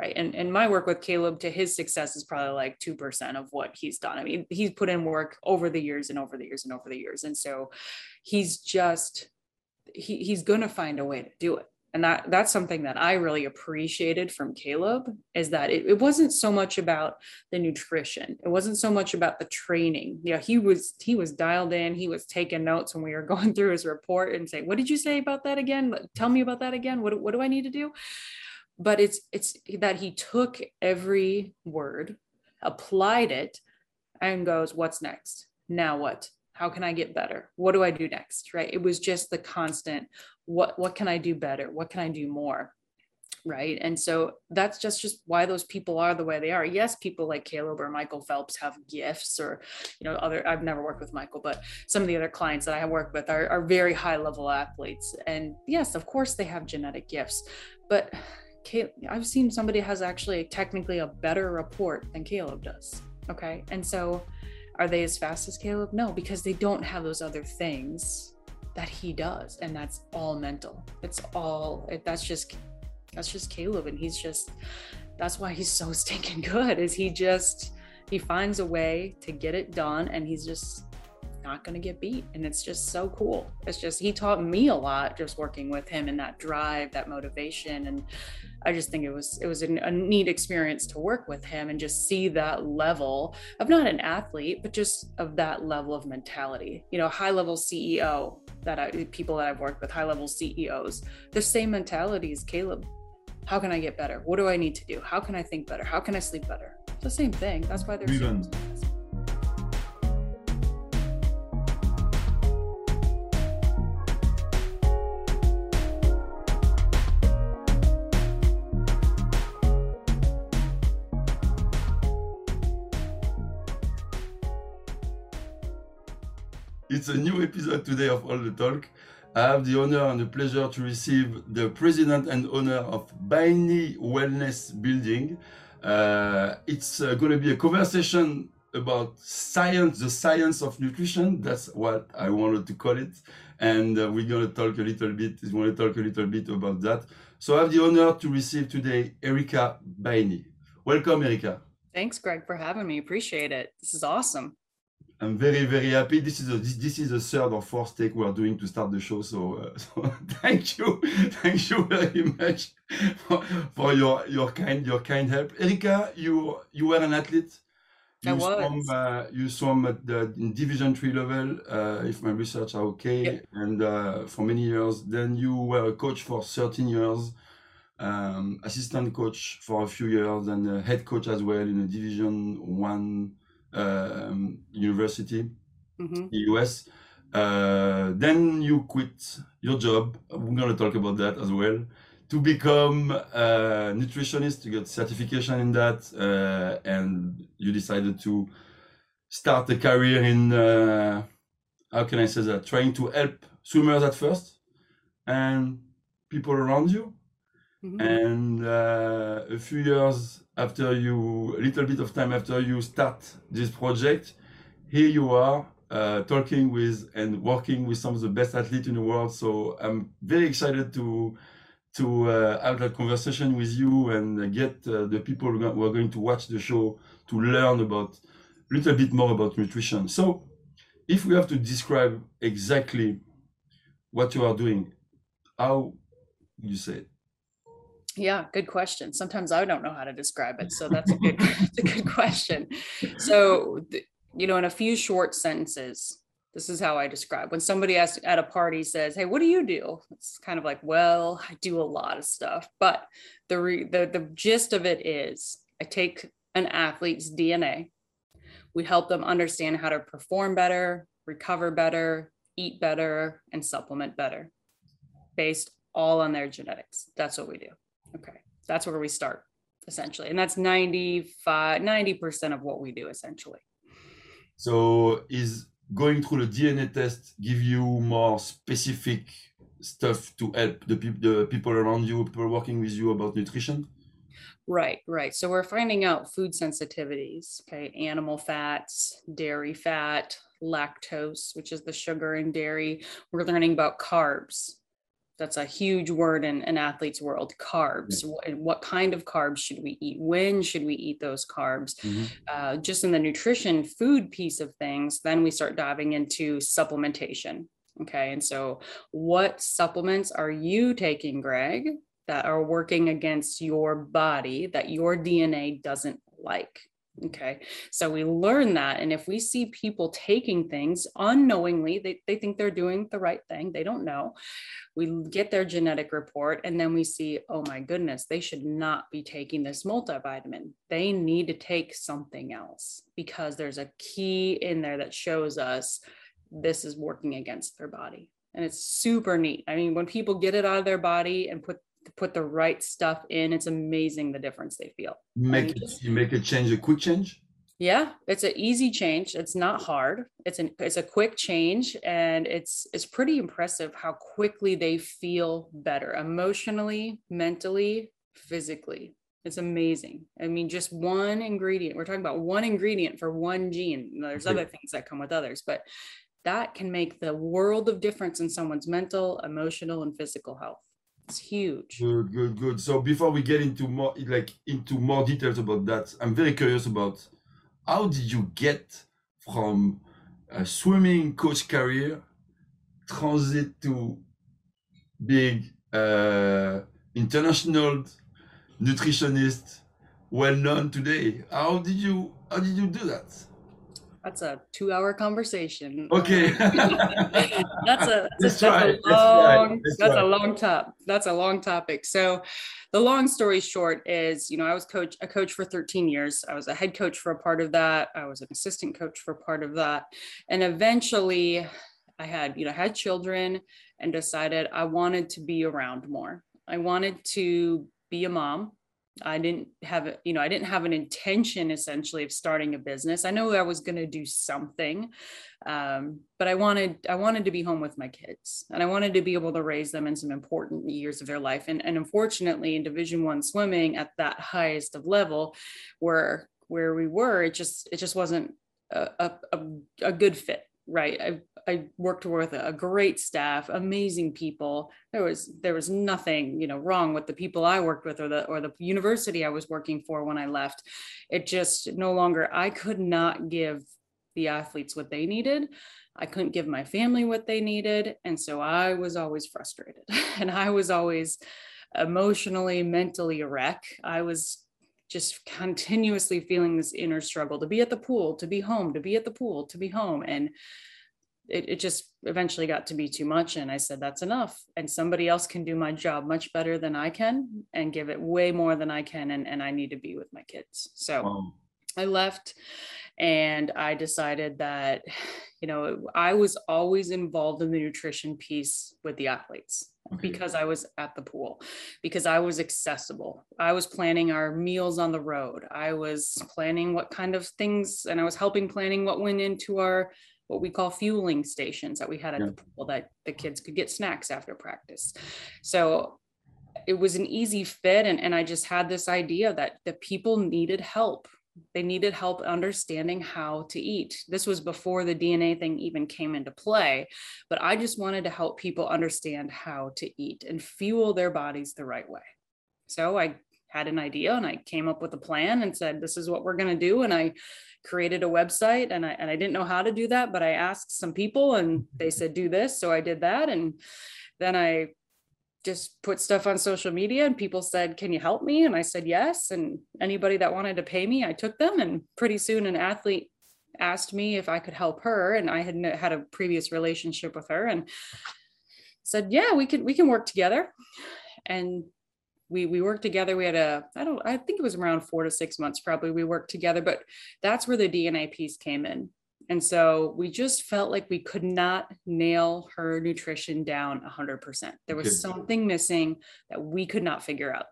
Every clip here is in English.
right? And and my work with caleb to his success is probably like 2% of what he's done. I mean he's put in work over the years and over the years and over the years. And so he's just he, he's going to find a way to do it. And that that's something that i really appreciated from caleb is that it, it wasn't so much about the nutrition. It wasn't so much about the training. Yeah he was he was dialed in. He was taking notes when we were going through his report and saying what did you say about that again? Tell me about that again. What, what do i need to do but it's it's that he took every word applied it and goes what's next? Now what? How can i get better? What do i do next? Right? It was just the constant what what can i do better? What can i do more? Right? And so that's just just why those people are the way they are. Yes people like caleb or michael phelps have gifts or you know other i've never worked with michael but some of the other clients that i work with are, are very high level athletes. And yes of course they have genetic gifts but I've seen somebody has actually technically a better report than Caleb does. Okay. And so are they as fast as Caleb? No, because they don't have those other things that he does. And that's all mental. It's all, that's just, that's just Caleb. And he's just, that's why he's so stinking good is he just, he finds a way to get it done and he's just not going to get beat and it's just so cool it's just he taught me a lot just working with him and that drive that motivation and I just think it was it was a, a, neat experience to work with him and just see that level of not an athlete, but just of that level of mentality. You know, high level CEO that I people that I've worked with, high level CEOs, the same mentality as Caleb. How can I get better? What do I need to do? How can I think better? How can I sleep better? It's the same thing. That's why they're It's a new episode today of All the Talk. I have the honor and the pleasure to receive the president and owner of Baini Wellness Building. Uh, it's uh, going to be a conversation about science, the science of nutrition. That's what I wanted to call it. And uh, we're going to talk a little bit, we want to talk a little bit about that. So I have the honor to receive today Erika Baini. Welcome, Erika. Thanks, Greg, for having me. Appreciate it. This is awesome. I'm very, very happy. This is a, this, this is the third or fourth take we are doing to start the show. So, uh, so thank you, thank you very much for, for, your your kind your kind help. Erika, you you were an athlete. You I was. Swam, uh, you swam at the in Division Three level, uh, if my research are okay, yep. and uh, for many years. Then you were a coach for 13 years, um, assistant coach for a few years, and head coach as well in a Division One um, university mm-hmm. in US. Uh, then you quit your job. We're going to talk about that as well. To become a nutritionist, to get certification in that, uh, and you decided to start a career in uh, how can I say that? Trying to help swimmers at first, and people around you. Mm-hmm. And uh, a few years after you, a little bit of time after you start this project, here you are uh, talking with and working with some of the best athletes in the world. So I'm very excited to to uh, have that conversation with you and get uh, the people who are going to watch the show to learn about a little bit more about nutrition. So if we have to describe exactly what you are doing, how you say it? Yeah, good question. Sometimes I don't know how to describe it, so that's a good, that's a good question. So, you know, in a few short sentences, this is how I describe when somebody asks at a party says, "Hey, what do you do?" It's kind of like, "Well, I do a lot of stuff," but the re- the the gist of it is, I take an athlete's DNA, we help them understand how to perform better, recover better, eat better, and supplement better, based all on their genetics. That's what we do. Okay. That's where we start essentially. And that's 95, 90% of what we do essentially. So is going through the DNA test give you more specific stuff to help the, pe- the people around you, people working with you about nutrition? Right, right. So we're finding out food sensitivities, okay, animal fats, dairy fat, lactose, which is the sugar in dairy. We're learning about carbs, that's a huge word in an athlete's world carbs. What, what, kind of carbs should we eat? When should we eat those carbs? Mm-hmm. uh, just in the nutrition food piece of things then we start diving into supplementation okay? And so what supplements are you taking greg that are working against your body that your dna doesn't like Okay. So we learn that. And if we see people taking things unknowingly, they, they think they're doing the right thing, they don't know. We get their genetic report and then we see, oh my goodness, they should not be taking this multivitamin. They need to take something else because there's a key in there that shows us this is working against their body. And it's super neat. I mean, when people get it out of their body and put put the right stuff in, it's amazing the difference they feel. Make it, you make a change, a quick change. Yeah, it's an easy change. It's not hard. It's an it's a quick change, and it's it's pretty impressive how quickly they feel better emotionally, mentally, physically. It's amazing. I mean, just one ingredient. We're talking about one ingredient for one gene. There's other things that come with others, but that can make the world of difference in someone's mental, emotional, and physical health. It's huge. Good, good, good. So before we get into more like into more details about that, I'm very curious about how did you get from a swimming coach career transit to big uh, international nutritionist, well known today. How did you how did you do that? That's a two hour conversation. Okay. Um, that's a that's, a, that's a long that's, that's a long top that's a long topic. So the long story short is, you know, I was coach a coach for 13 years. I was a head coach for a part of that. I was an assistant coach for part of that. And eventually I had, you know, had children and decided I wanted to be around more. I wanted to be a mom I didn't have, you know, I didn't have an intention essentially of starting a business. I know I was going to do something, um, but I wanted, I wanted to be home with my kids, and I wanted to be able to raise them in some important years of their life. And, and unfortunately, in Division One swimming at that highest of level, where where we were, it just it just wasn't a, a, a good fit right i i worked with a great staff amazing people. There was there was nothing you know wrong with the people i worked with or the or the university i was working for when i left. It just no longer i could not give the athletes what they needed. I couldn't give my family what they needed. And so i was always frustrated and i was always emotionally mentally a wreck. I was just continuously feeling this inner struggle to be at the pool, to be home, to be at the pool, to be home. And it, it just eventually got to be too much. And I said, that's enough. And somebody else can do my job much better than I can and give it way more than I can. And, and I need to be with my kids. So I left and I decided that, you know, I was always involved in the nutrition piece with the athletes okay. because I was at the pool, because I was accessible. I was planning our meals on the road. I was planning what kind of things, and I was helping planning what went into our what we call fueling stations that we had at yeah. the pool that the kids could get snacks after practice. So it was an easy fit. And, and I just had this idea that the people needed help they needed help understanding how to eat. This was before the DNA thing even came into play, but I just wanted to help people understand how to eat and fuel their bodies the right way. So I had an idea and I came up with a plan and said, this is what we're going to do. And I created a website and I, and I didn't know how to do that, but I asked some people and mm-hmm. they said, do this. So I did that. And then I just put stuff on social media and people said, Can you help me? And I said, Yes. And anybody that wanted to pay me, I took them. And pretty soon, an athlete asked me if I could help her. And I had had a previous relationship with her and said, Yeah, we can, we can work together. And we we worked together we had a i don't i think it was around four to six months probably we worked together but that's where the dna piece came in and so we just felt like we could not nail her nutrition down 100%. There was something missing that we could not figure out.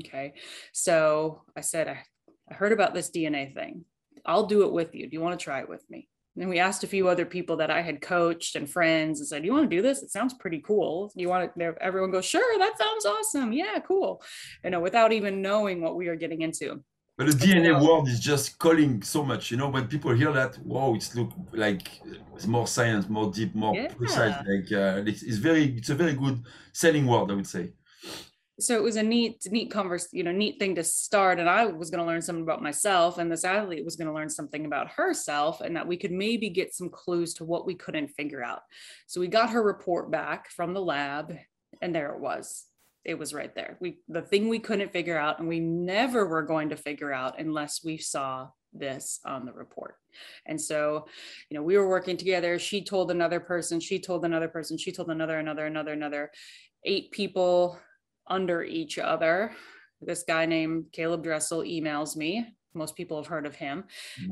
Okay. So I said, I, I heard about this DNA thing. I'll do it with you. Do you want to try it with me? And we asked a few other people that I had coached and friends and said, "You want to do this? It sounds pretty cool. You want to?" Everyone goes, "Sure, that sounds awesome. Yeah, cool." You know, without even knowing what we are getting into. But the DNA world is just calling so much, you know. When people hear that, whoa, it's look like it's more science, more deep, more Yeah. precise. Like uh, it's, it's very, it's a very good selling word, I would say. So it was a neat neat converse you know neat thing to start and i was going to learn something about myself and this athlete was going to learn something about herself and that we could maybe get some clues to what we couldn't figure out. So we got her report back from the lab and there it was. It was right there. We the thing we couldn't figure out and we never were going to figure out unless we saw this on the report. And so you know we were working together. She told another person she told another person she told another another another another. Eight people under each other. This guy named Caleb Dressel emails me. Most people have heard of him.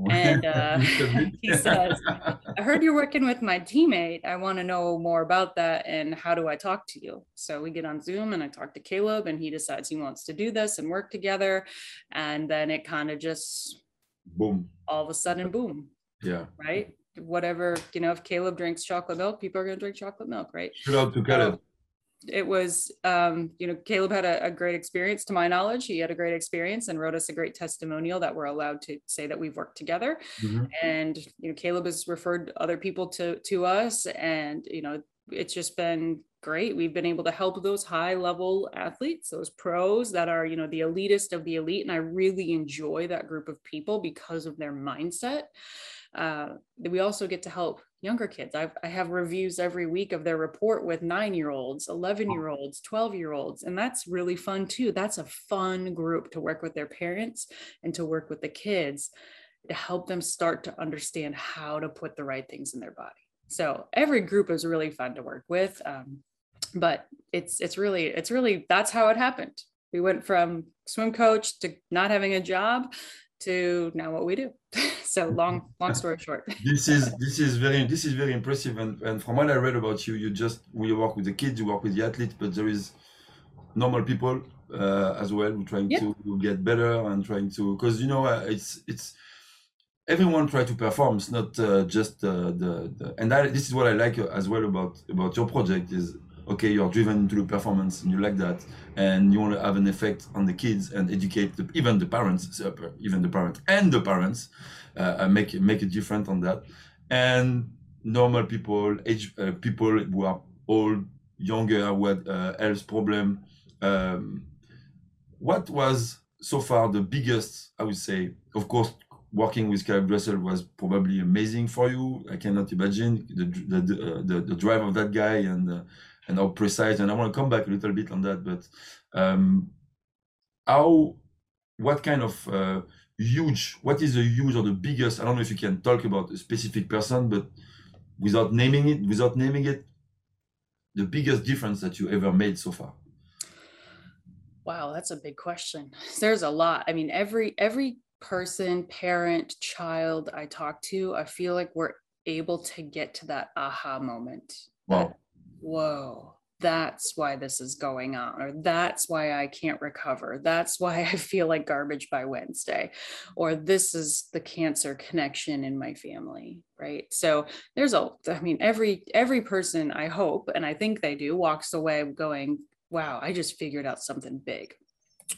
And uh, he says, I heard you're working with my teammate. I want to know more about that and how do I talk to you? So we get on Zoom and I talk to Caleb and he decides he wants to do this and work together. And then it kind of just boom. All of a sudden, boom. Yeah. Right. Whatever, you know, if Caleb drinks chocolate milk, people are going to drink chocolate milk, right? Shout out to Caleb it was um, you know caleb had a, a, great experience to my knowledge. He had a great experience and wrote us a great testimonial that we're allowed to say that we've worked together. Mm-hmm. and you know caleb has referred other people to to us and you know it's just been great. We've been able to help those high level athletes those pros that are you know the elitist of the elite. And i really enjoy that group of people because of their mindset. Uh, we also get to help younger kids. I've, I have reviews every week of their report with nine year olds, 11 year olds, 12 year olds. And that's really fun too. That's a fun group to work with their parents and to work with the kids to help them start to understand how to put the right things in their body. So every group is really fun to work with. Um, but it's it's really it's really that's how it happened we went from swim coach to not having a job to now what we do. so long, long story short. this is this is very this is very impressive, and and from what I read about you, you just you work with the kids, you work with the athletes, but there is normal people uh, as well who trying to get better and trying to because you know uh, it's it's everyone try to perform it's not uh, just uh, the, the and I, this is what i like as well about about your project is okay, you're driven into the performance and you like that, and you want to have an effect on the kids and educate the, even the parents, even the parents and the parents, uh, make make it different on that, and normal people, age uh, people who are old, younger, with uh, health problem. Um, what was so far the biggest, I would say, of course, working with Caleb Dressel was probably amazing for you. I cannot imagine the the the, uh, the, the drive of that guy and uh, and how precise. And I want to come back a little bit on that, but um, how, what kind of uh, huge, what is the huge or the biggest? I don't know if you can talk about a specific person, but without naming it, without naming it, the biggest difference that you ever made so far. Wow, that's a big question. There's a lot. I mean, every every person, parent, child I talk to, I feel like we're able to get to that aha moment. Wow whoa, that's why this is going on, or that's why I can't recover. That's why I feel like garbage by Wednesday, or this is the cancer connection in my family, right? So there's a, I mean, every every person I hope, and I think they do, walks away going, wow, I just figured out something big.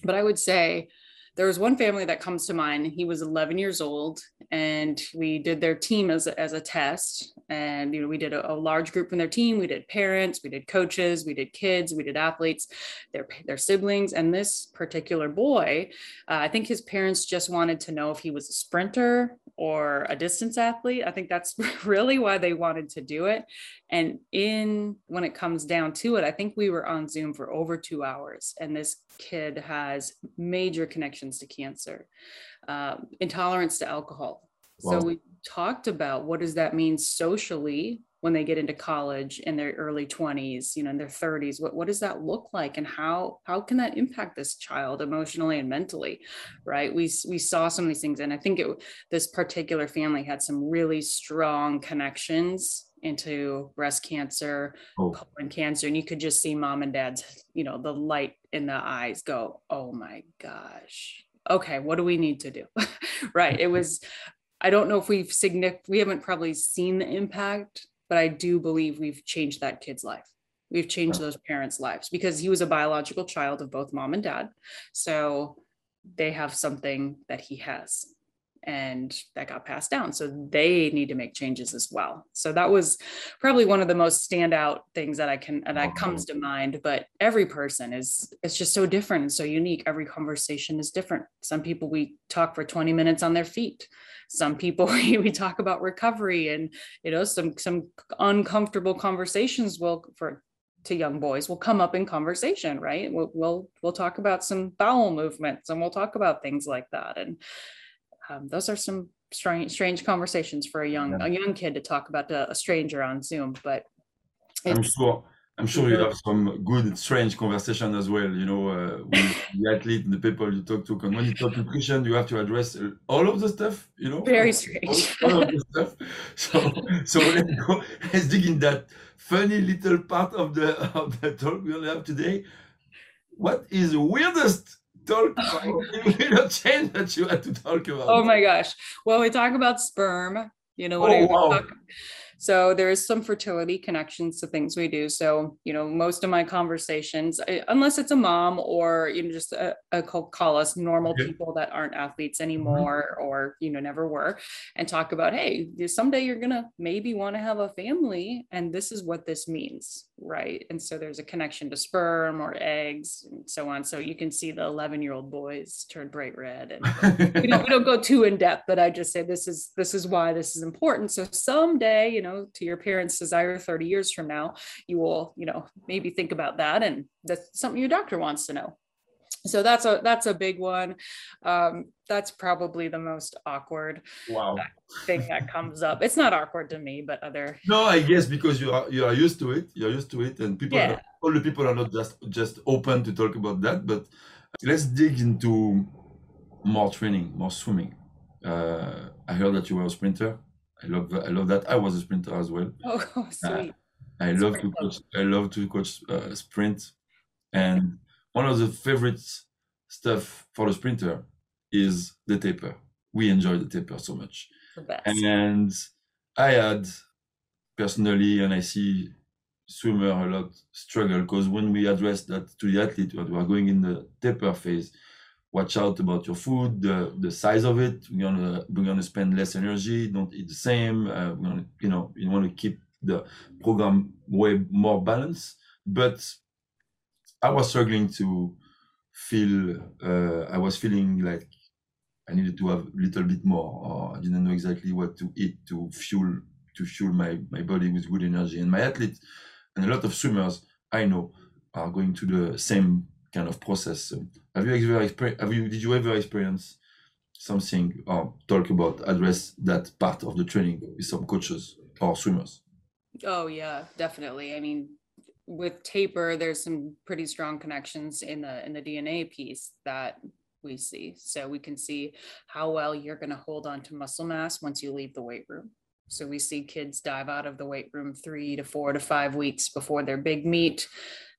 But I would say there was one family that comes to mind. He was 11 years old, and we did their team as a, as a test. And you know, we did a, a, large group from their team. We did parents, we did coaches, we did kids, we did athletes, their their siblings. And this particular boy, uh, I think his parents just wanted to know if he was a sprinter or a distance athlete. I think that's really why they wanted to do it. And in when it comes down to it, I think we were on Zoom for over two hours, and this kid has major connections to cancer, um, intolerance to alcohol. Wow. So we talked about what does that mean socially when they get into college in their early 20s you know in their 30s what, what does that look like and how how can that impact this child emotionally and mentally right we we saw some of these things and i think it this particular family had some really strong connections into breast cancer, oh. colon cancer, and you could just see mom and dad's, you know, the light in the eyes go, oh my gosh. Okay, what do we need to do? right. It was, I don't know if we've significant, we haven't probably seen the impact, but I do believe we've changed that kid's life. We've changed those parents' lives because he was a biological child of both mom and dad. So they have something that he has and that got passed down. So they need to make changes as well. So that was probably one of the most standout things that I can that mm-hmm. comes to mind. But every person is it's just so different and so unique. Every conversation is different. Some people we talk for 20 minutes on their feet. Some people we, we talk about recovery and you know some some uncomfortable conversations will for to young boys will come up in conversation right we'll, we'll we'll talk about some bowel movements and we'll talk about things like that and um, those are some strange strange conversations for a young yeah. a young kid to talk about a, a stranger on Zoom. But I'm sure I'm sure you have some good strange conversation as well. You know, uh, with the athlete and the people you talk to. And when you talk nutrition, you have to address all of the stuff. You know, very strange. All, all of the stuff. So so let's go. Let's dig in that funny little part of the of the talk we'll have today. What is the weirdest talk oh. about change that you had to talk about. Oh my gosh. Well, we talk about sperm. You know what oh, I wow. talk so there is some fertility connections to things we do. So, you know, most of my conversations, unless it's a mom or, you know, just a, a call us normal okay. people that aren't athletes mm-hmm. anymore mm-hmm. or, you know, never were and talk about, hey, someday you're going to maybe want to have a family and this is what this means. Right. And so there's a connection to sperm or eggs and so on. So you can see the 11 year old boys turn bright red and we, don't, we don't go too in depth, but I just say this is, this is why this is important. So someday, you know, know to your parents desire 30 years from now you will you know maybe think about that and that's something your doctor wants to know. So that's a that's a big one. Um, that's probably the most awkward wow. thing that comes up. It's not awkward to me but other no i guess because you are you are used to it you're used to it and people yeah. are, all the people are not just just open to talk about that but let's dig into more training more swimming. Uh, i heard that you were a sprinter I love I love that. I was a sprinter as well. Oh, uh, sweet. I love to coach. I love to coach uh, sprint, and one of the favorite stuff for the sprinter is the taper. We enjoy the taper so much, and I had personally, and I see swimmer a lot struggle because when we address that to the athlete, when we are going in the taper phase, watch out about your food, the, the size of it. We're gonna we're gonna spend less energy. Don't eat the same. Uh, we're gonna you know you want to keep the program way more balanced. But I was struggling to feel. Uh, I was feeling like I needed to have a little bit more, or I didn't know exactly what to eat to fuel to fuel my my body with good energy. And my athletes and a lot of swimmers I know are going to the same kind of process. So have you ever have you, did you ever experience something or talk about, address that part of the training with some coaches or swimmers? Oh yeah, definitely. I mean, with taper, there's some pretty strong connections in the in the DNA piece that we see. So we can see how well you're going to hold on to muscle mass once you leave the weight room. So we see kids dive out of the weight room three to four to five weeks before their big meet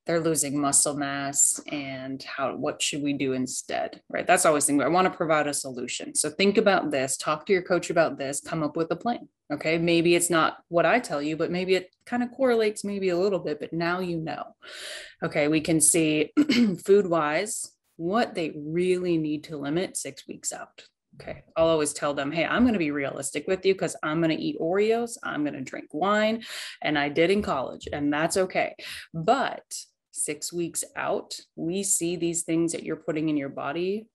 they're losing muscle mass and how what should we do instead right? That's always thing. I want to provide a solution. So think about this talk to your coach about this come up with a plan okay? Maybe it's not what i tell you but maybe it kind of correlates maybe a little bit but now you know. Okay we can see food wise what they really need to limit six weeks out Okay. I'll always tell them, hey, I'm going to be realistic with you because I'm going to eat Oreos, I'm going to drink wine, and I did in college, and that's okay. But six weeks out, we see these things that you're putting in your body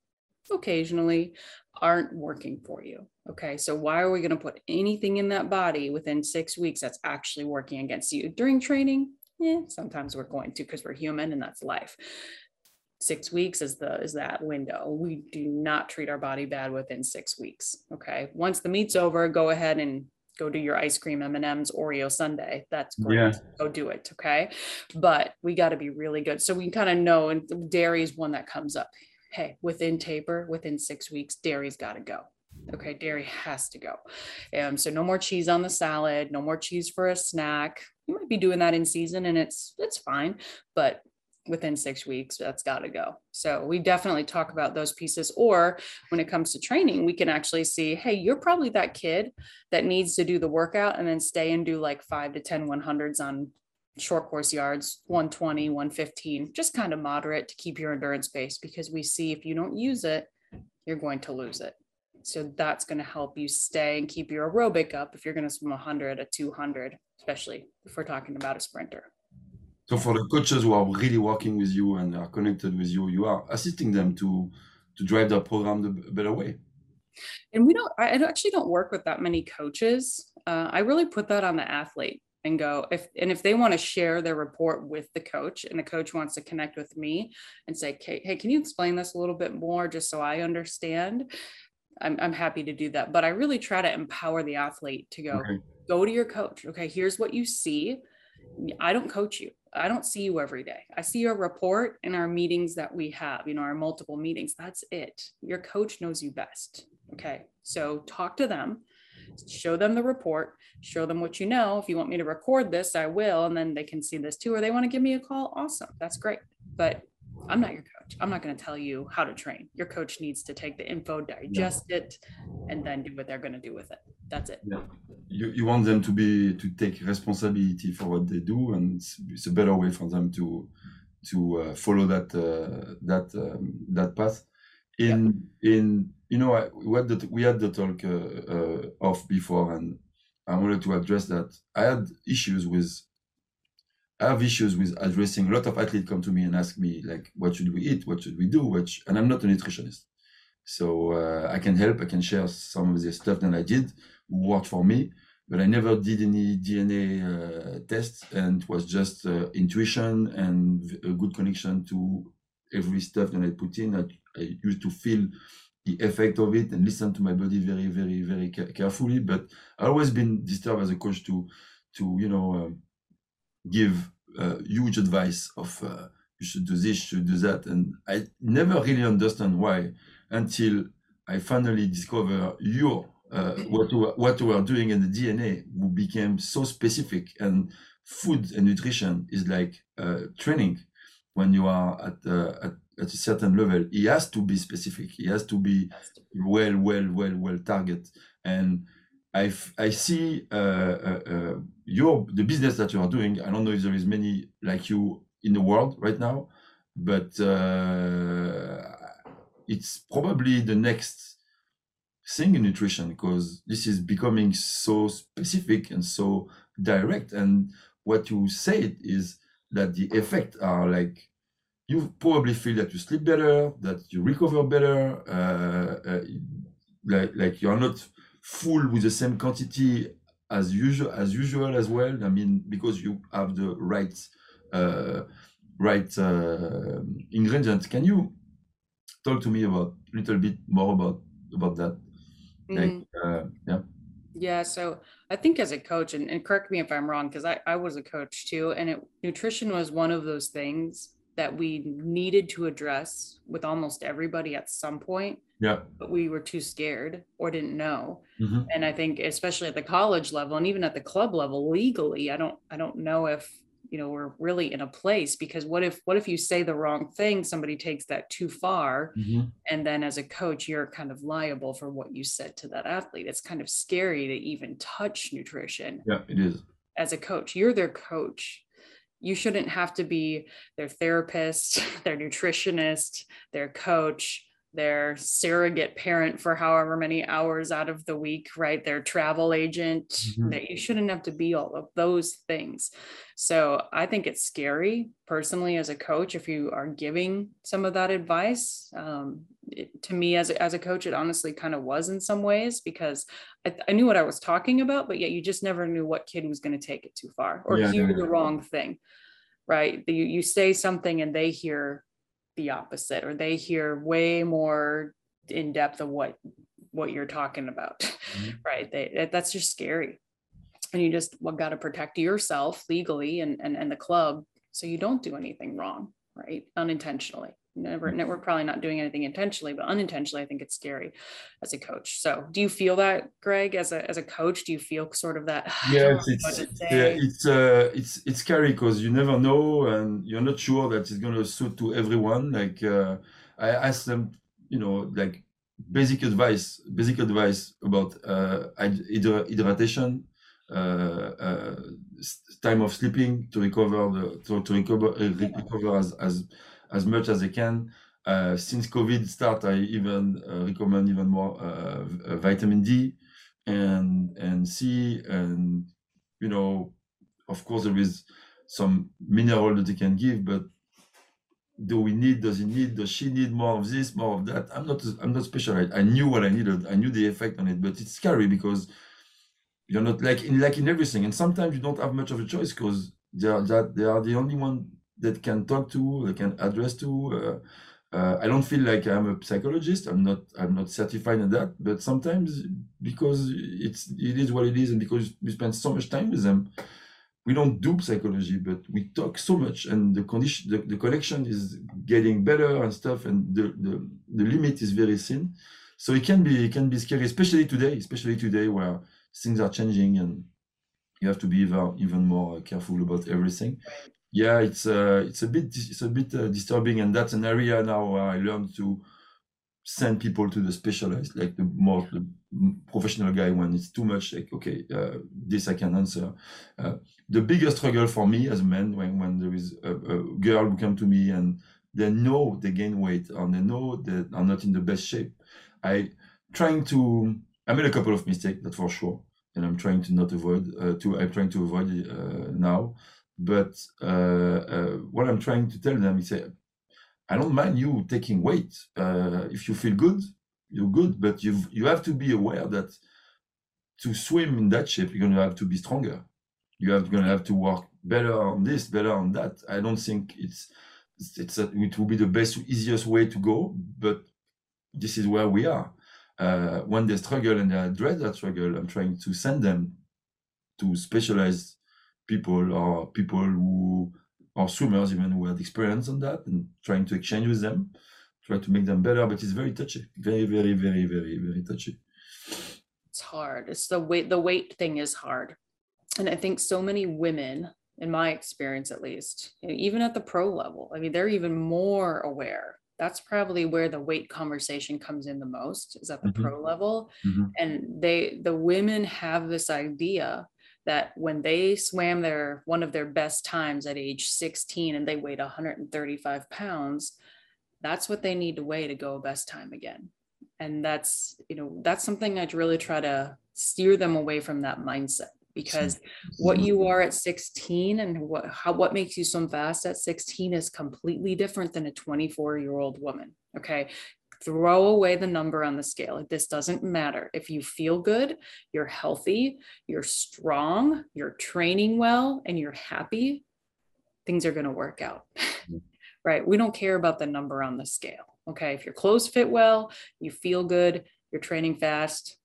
occasionally aren't working for you. Okay. So, why are we going to put anything in that body within six weeks that's actually working against you during training? Yeah, sometimes we're going to because we're human and that's life. Six weeks is the is that window. We do not treat our body bad within six weeks. Okay. Once the meet's over, go ahead and go do your ice cream m&ms oreo sundae that's great. Yeah. go do it okay? But we got to be really good. So we kind of know and dairy is one that comes up. Hey within taper within six weeks dairy's got to go okay? Dairy has to go. Um, so no more cheese on the salad no more cheese for a snack. You might be doing that in season and it's it's fine but within six weeks that's got to go so we definitely talk about those pieces or when it comes to training we can actually see hey you're probably that kid that needs to do the workout and then stay and do like 5 to 10 100s on short course yards 120 115 just kind of moderate to keep your endurance base because we see if you don't use it you're going to lose it. So that's going to help you stay and keep your aerobic up if you're going to swim 100 at 200, especially if we're talking about a sprinter. So for the coaches who are really working with you and are connected with you, you are assisting them to to drive their program the better way. And we don't. I actually don't work with that many coaches. Uh, I really put that on the athlete and go if and if they want to share their report with the coach and the coach wants to connect with me and say hey, can you explain this a little bit more just so i understand i'm, I'm happy to do that but i really try to empower the athlete to go okay. go to your coach okay here's what you see i don't coach you i don't see you every day i see your report in our meetings that we have you know our multiple meetings that's it your coach knows you best okay so talk to them show them the report, show them what you know. If you want me to record this, I will, and then they can see this too. Or they want to give me a call, awesome, that's great. But I'm not your coach. I'm not going to tell you how to train. Your coach needs to take the info, digest yeah. it, and then do what they're going to do with it. That's it. Yeah. You, you want them to be to take responsibility for what they do, and it's, it's a better way for them to to uh, follow that uh, that um, that path. In yeah. in you know, we had the, we had the talk uh, uh, off before, and I wanted to address that. I had issues with, I have issues with addressing. A lot of athletes come to me and ask me like, "What should we eat? What should we do?" Which, and I'm not a nutritionist, so uh, I can help. I can share some of the stuff that I did worked for me, but I never did any DNA uh, tests, and it was just uh, intuition and a good connection to every stuff that I put in. I, I used to feel the effect of it and listen to my body very, very, very carefully. But I always been disturbed as a coach to, to you know, uh, give uh, huge advice of uh, you should do this, you should do that, and I never really understand why until I finally discover your uh, what you, what you are doing in the DNA who became so specific and food and nutrition is like uh, training when you are at, uh, at at a certain level, he has to be specific. He has to be well, well, well, well target. And I I see uh, uh, uh, your the business that you are doing. I don't know if there is many like you in the world right now, but uh, it's probably the next thing in nutrition because this is becoming so specific and so direct. And what you said is that the effect are like you probably feel that you sleep better, that you recover better, uh, uh, like, like you are not full with the same quantity as usual as usual as well. I mean, because you have the right uh, right uh, ingredients. Can you talk to me about a little bit more about about that? Like, mm. uh, yeah. Yeah, so I think as a coach, and, and correct me if I'm wrong, because I, I was a coach too, and it, nutrition was one of those things that we needed to address with almost everybody at some point. Yeah. But we were too scared or didn't know. Mm-hmm. And I think especially at the college level and even at the club level legally, I don't I don't know if you know we're really in a place because what if what if you say the wrong thing somebody takes that too far mm-hmm. and then as a coach you're kind of liable for what you said to that athlete. It's kind of scary to even touch nutrition yeah it is. as a coach. You're their coach. You shouldn't have to be their therapist, their nutritionist, their coach, their surrogate parent for however many hours out of the week, right? Their travel agent. Mm-hmm. That you shouldn't have to be all of those things. So I think it's scary personally as a coach if you are giving some of that advice. Um, it, to me as a, as a coach, it honestly kind of was in some ways because I, I, knew what I was talking about, but yet you just never knew what kid was going to take it too far or yeah, hear yeah. the wrong thing, right? You, you say something and they hear the opposite or they hear way more in depth of what what you're talking about mm-hmm. right? They, that's just scary. And you just well, got to protect yourself legally and, and and the club so you don't do anything wrong right? Unintentionally never, never we're probably not doing anything intentionally but unintentionally i think it's scary as a coach. So do you feel that greg as a as a coach do you feel sort of that yes it's yeah, it's uh it's it's scary because you never know and you're not sure that it's going to suit to everyone. Like uh i asked them you know like basic advice basic advice about uh hydration uh, uh, time of sleeping to recover the to, to recover uh, recover as as as much as they can. uh, since COVID start, I even uh, recommend even more uh, vitamin D and and C, and you know, of course, there is some mineral that they can give, but do we need? Does he need? Does she need more of this, more of that? I'm not. I'm not specialized. I knew what I needed. I knew the effect on it, but it's scary because you're not like in like in everything, and sometimes you don't have much of a choice because they are that they are the only one that can talk to, they can address to. Uh, uh, I don't feel like I'm a psychologist. I'm not. I'm not certified in that. But sometimes, because it's it is what it is, and because we spend so much time with them, we don't do psychology, but we talk so much, and the condition, the, the connection is getting better and stuff, and the, the the limit is very thin. So it can be it can be scary, especially today, especially today where things are changing and you have to be even even more careful about everything yeah, it's uh, it's a bit it's a bit uh, disturbing, and that's an area now where I learned to send people to the specialized, like the more the professional guy when it's too much. Like, okay, uh, this I can answer. Uh, the biggest struggle for me as a man when when there is a, a girl who come to me and they know they gain weight and they know that are not in the best shape. I trying to I made a couple of mistakes, that for sure, and I'm trying to not avoid. Uh, to I'm trying to avoid uh, now. But uh, uh, what I'm trying to tell them is, I don't mind you taking weight. Uh, if you feel good, you're good. But you you have to be aware that to swim in that shape, you're going to have to be stronger. You are going to have to work better on this, better on that. I don't think it's it's a, it will be the best, easiest way to go. But this is where we are. Uh, when they struggle and they address that struggle, I'm trying to send them to specialized people or people who are swimmers even who had experience on that and trying to exchange with them try to make them better but it's very touchy very very very very very touchy. It's hard. It's the weight the weight thing is hard. And i think so many women in my experience at least even at the pro level i mean they're even more aware. That's probably where the weight conversation comes in the most is at the mm-hmm. pro level. Mm-hmm. and they the women have this idea that when they swam their one of their best times at age 16 and they weighed 135 pounds that's what they need to weigh to go best time again. And that's you know that's something i'd really try to steer them away from that mindset because what you are at 16 and what how what makes you so fast at 16 is completely different than a 24 year old woman okay throw away the number on the scale. This doesn't matter. If you feel good, you're healthy, you're strong, you're training well, and you're happy, things are going to work out. Mm-hmm. right? We don't care about the number on the scale. Okay. If your clothes fit well, you feel good, you're training fast,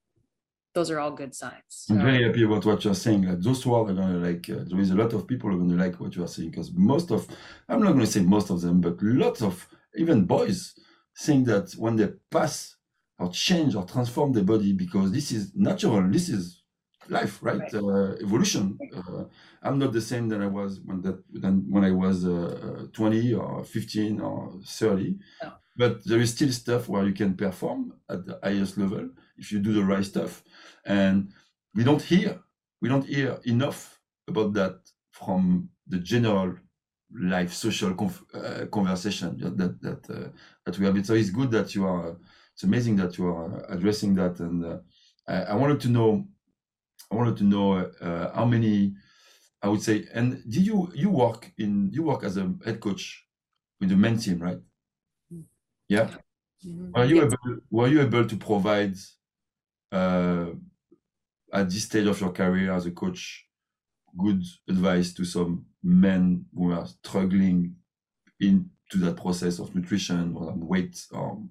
those are all good signs. I'm very happy about what you're saying. Like those who are going to like, uh, there is a lot of people who are going to like what you are saying because most of, I'm not going to say most of them, but lots of even boys think that when they pass or change or transform their body, because this is natural, this is life, right? right. Uh, evolution. Uh, I'm not the same than I was when that than when I was uh, 20 or 15 or 30. No. But there is still stuff where you can perform at the highest level if you do the right stuff, and we don't hear we don't hear enough about that from the general life social uh, conversation that that uh, that we have. It so it's good that you are it's amazing that you are addressing that. And uh, I, I, wanted to know i wanted to know uh, how many i would say and did you you work in you work as a head coach with the men's team right? Yeah? Mm-hmm. were you able were you able to provide uh, at this stage of your career as a coach good advice to some men who are struggling into that process of nutrition or weight um,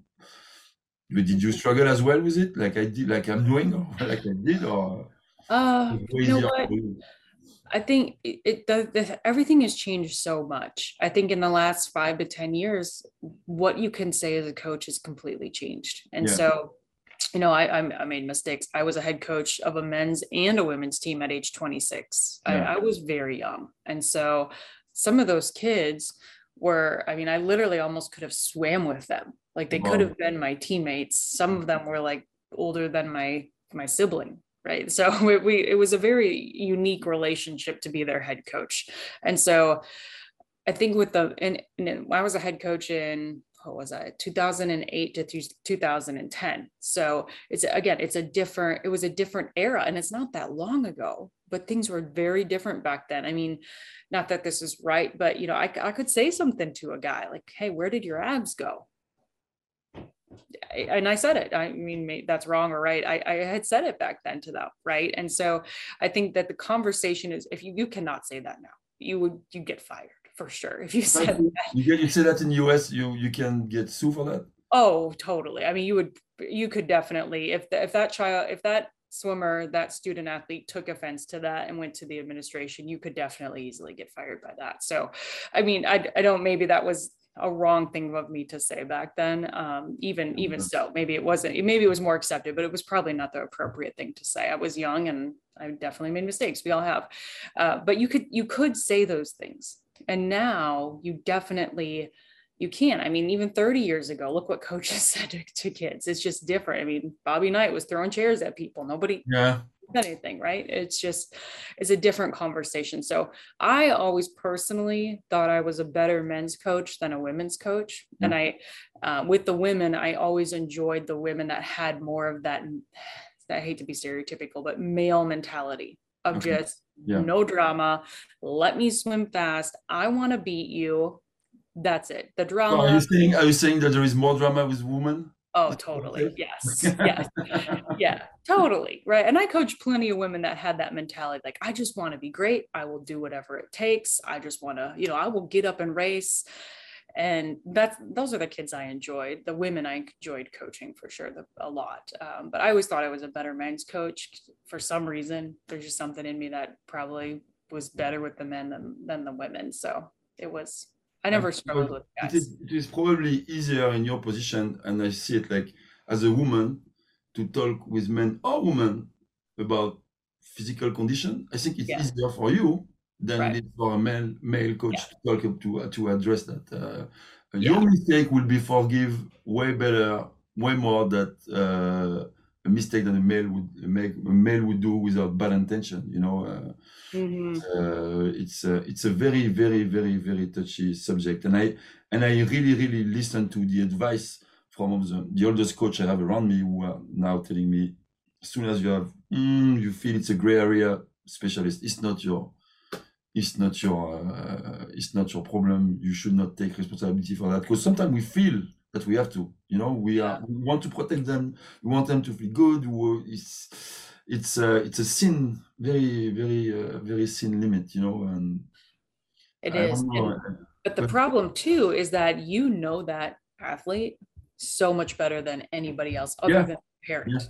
did you struggle as well with it? Like i did like i'm doing or like i did or uh you know what? i think it, it the, the, everything has changed so much. I think in the last five to ten years what you can say as a coach has completely changed. And yeah. so you know, I, I made mistakes. I was a head coach of a men's and a women's team at age 26. Yeah. I, I was very young. And so some of those kids were, I mean, I literally almost could have swam with them. Like they could have been my teammates. Some of them were like older than my my sibling, right? So we, we it was a very unique relationship to be their head coach. And so I think with the and, and I was a head coach in what was I 2008 to 2010. So it's again, it's a different, it was a different era and it's not that long ago, but things were very different back then. I mean, not that this is right, but you know, I, I could say something to a guy like, Hey, where did your abs go? and I said it. I mean, that's wrong or right. I, I had said it back then to them, right? And so I think that the conversation is if you you cannot say that now, you would you get fired for sure if you said that. You get you say that in the US, you you can get sued for that. Oh, totally. I mean, you would you could definitely if the, if that child if that swimmer that student athlete took offense to that and went to the administration you could definitely easily get fired by that so i mean i, I don't maybe that was a wrong thing of me to say back then. Um, even even so, maybe it wasn't. Maybe it was more accepted, but it was probably not the appropriate thing to say. I was young and I definitely made mistakes. We all have, uh, but you could you could say those things, and now you definitely you can. I mean, even 30 years ago, look what coaches said to, to kids. It's just different. I mean, Bobby Knight was throwing chairs at people. Nobody. Yeah anything right it's just it's a different conversation so i always personally thought i was a better men's coach than a women's coach mm-hmm. and i uh, with the women i always enjoyed the women that had more of that i hate to be stereotypical but male mentality of okay. just yeah. no drama let me swim fast i want to beat you that's it the drama so are you saying are you saying that there is more drama with women Oh, totally. Yes. Yes. yeah, totally. Right. And I coach plenty of women that had that mentality like, I just want to be great. I will do whatever it takes. I just want to, you know, I will get up and race. And that's those are the kids I enjoyed. The women I enjoyed coaching for sure, the, a lot. Um, but I always thought I was a better men's coach for some reason. There's just something in me that probably was better with the men than than the women. So it was I never struggled with guys. It is, it is probably easier in your position, and I see it like as a woman to talk with men or women about physical condition. I think it's yeah. easier for you than right. it is for a male male coach yeah. to talk to to address that. Uh, yeah. Your mistake will be forgive way better, way more that uh, a mistake that a male would make a male would do without bad intention. You know. Uh, Mm-hmm. Uh, it's a, it's a very very very very touchy subject, and I and I really really listen to the advice from the, the oldest coach I have around me who are now telling me as soon as you have mm, you feel it's a gray area specialist, it's not your it's not your uh, it's not your problem. You should not take responsibility for that because sometimes we feel that we have to. You know, we are we want to protect them. We want them to feel good. It's it's a it's a sin very very uh, very sin limit you know and it is and, but the but, problem too is that you know that athlete so much better than anybody else other yeah. than parent yeah.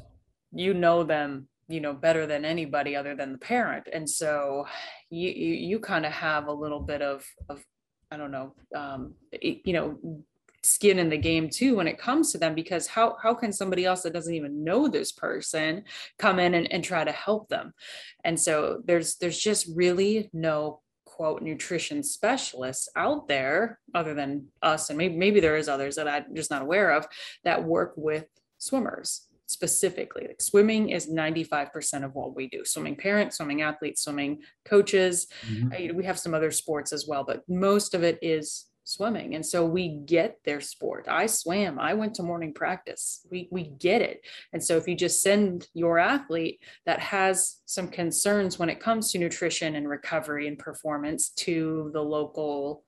you know them you know better than anybody other than the parent. And so you you, you kind of have a little bit of of i don't know um you know skin in the game too when it comes to them because how how can somebody else that doesn't even know this person come in and, and try to help them? And so there's there's just really no quote nutrition specialists out there other than us and maybe maybe there is others that i'm just not aware of that work with swimmers specifically like swimming is 95% of what we do. Swimming parents swimming athletes swimming coaches mm-hmm. we have some other sports as well but most of it is swimming. And so we get their sport. I swam. I went to morning practice. We we get it. And so if you just send your athlete that has some concerns when it comes to nutrition and recovery and performance to the local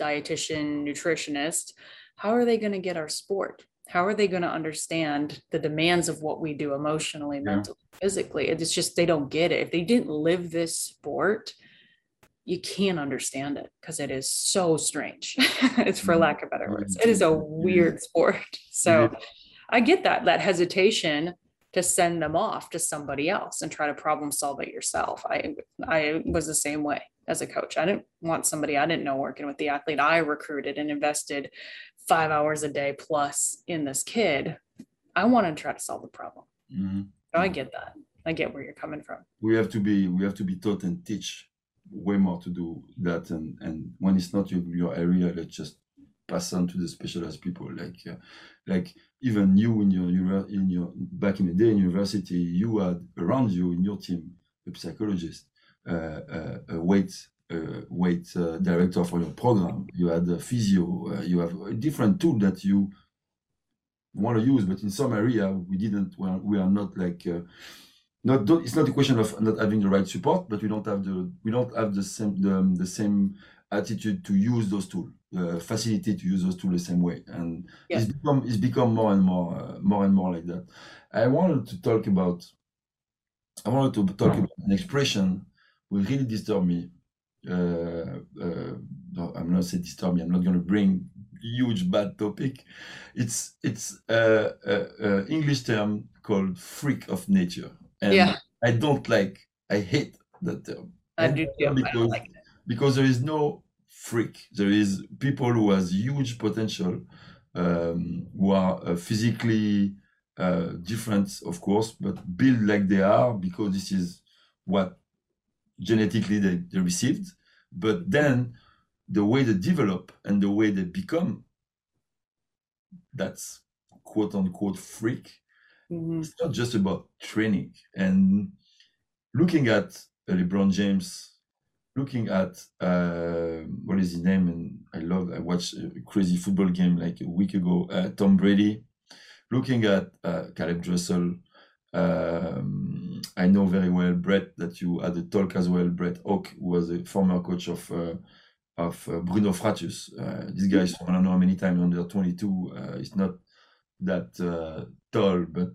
dietitian nutritionist how are they going to get our sport how are they going to understand the demands of what we do emotionally yeah. mentally physically it's just they don't get it if they didn't live this sport you can't understand it because it is so strange. it's for mm-hmm. lack of better mm-hmm. words. It is a mm-hmm. weird sport. So mm-hmm. I get that that hesitation to send them off to somebody else and try to problem solve it yourself. I I was the same way as a coach. I didn't want somebody I didn't know working with the athlete I recruited and invested 5 hours a day plus in this kid. I want to try to solve the problem. Mm-hmm. So I get that. I get where you're coming from. We have to be we have to be taught and teach way more to do that and and when it's not your, your area let's just pass on to the specialized people like uh, like even you in your in your back in the day in university you had around you in your team a psychologist uh, uh, a weight weight uh, director for your program. You had a physio. Uh, you have a different tool that you want to use, but in some area we didn't. We are not like. Uh, not it's not a question of not having the right support, but we don't have the we don't have the same the, the same attitude to use those tools, uh, facility to use those tools the same way, and yeah. it's become it's become more and more uh, more and more like that. I wanted to talk about I wanted to talk about an expression which really disturbed me. Uh, uh, no, I'm not saying disturb me. I'm not going to bring huge bad topic. It's it's a, a, a, English term called freak of nature, and yeah. I don't like. I hate that term. I do too. Because, like because there is no freak. There is people who has huge potential, um, who are uh, physically uh, different, of course, but built like they are because this is what genetically they, they received. But then the way they develop and the way they become, that's quote unquote freak. Mm-hmm. It's not just about training and looking at LeBron James, looking at uh, what is his name, and I love I watched a crazy football game like a week ago. Uh, Tom Brady, looking at uh, Caeleb Dressel, um, I know very well Brett that you had a talk as well. Brett Hawke was a former coach of uh, of uh, Bruno Fratus. Uh, this guy is I don't know how many times under 22. Uh, he's not that uh, tall, but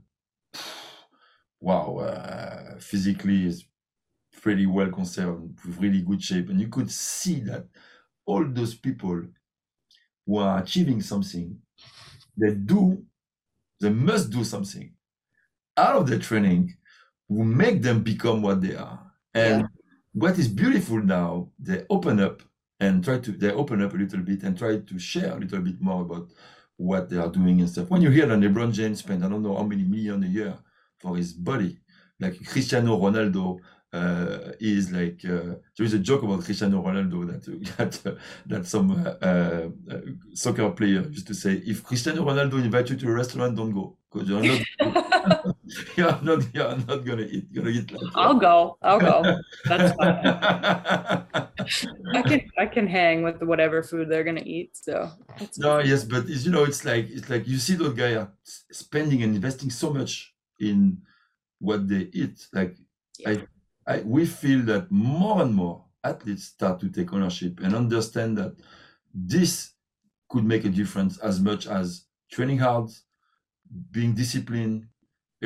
wow, uh, physically is pretty well conserved, really good shape, and you could see that all those people who are achieving something, they do, they must do something out of the training will make them become what they are. And yeah. what is beautiful now, they open up and try to they open up a little bit and try to share a little bit more about what they are doing and stuff. When you hear that LeBron James spend I don't know how many million a year for his body, like Cristiano Ronaldo uh, is like uh, there is a joke about Cristiano Ronaldo that that, uh, that some uh, uh, soccer player used to say if Cristiano Ronaldo invites you to a restaurant don't go because you're not you're not you're not gonna eat gonna eat like I'll go I'll go. That's fine. I can I can hang with whatever food they're gonna eat so no yes but it's, you know it's like it's like you see those guys are spending and investing so much in what they eat like yeah. I I, we feel that more and more athletes start to take ownership and understand that this could make a difference as much as training hard, being disciplined,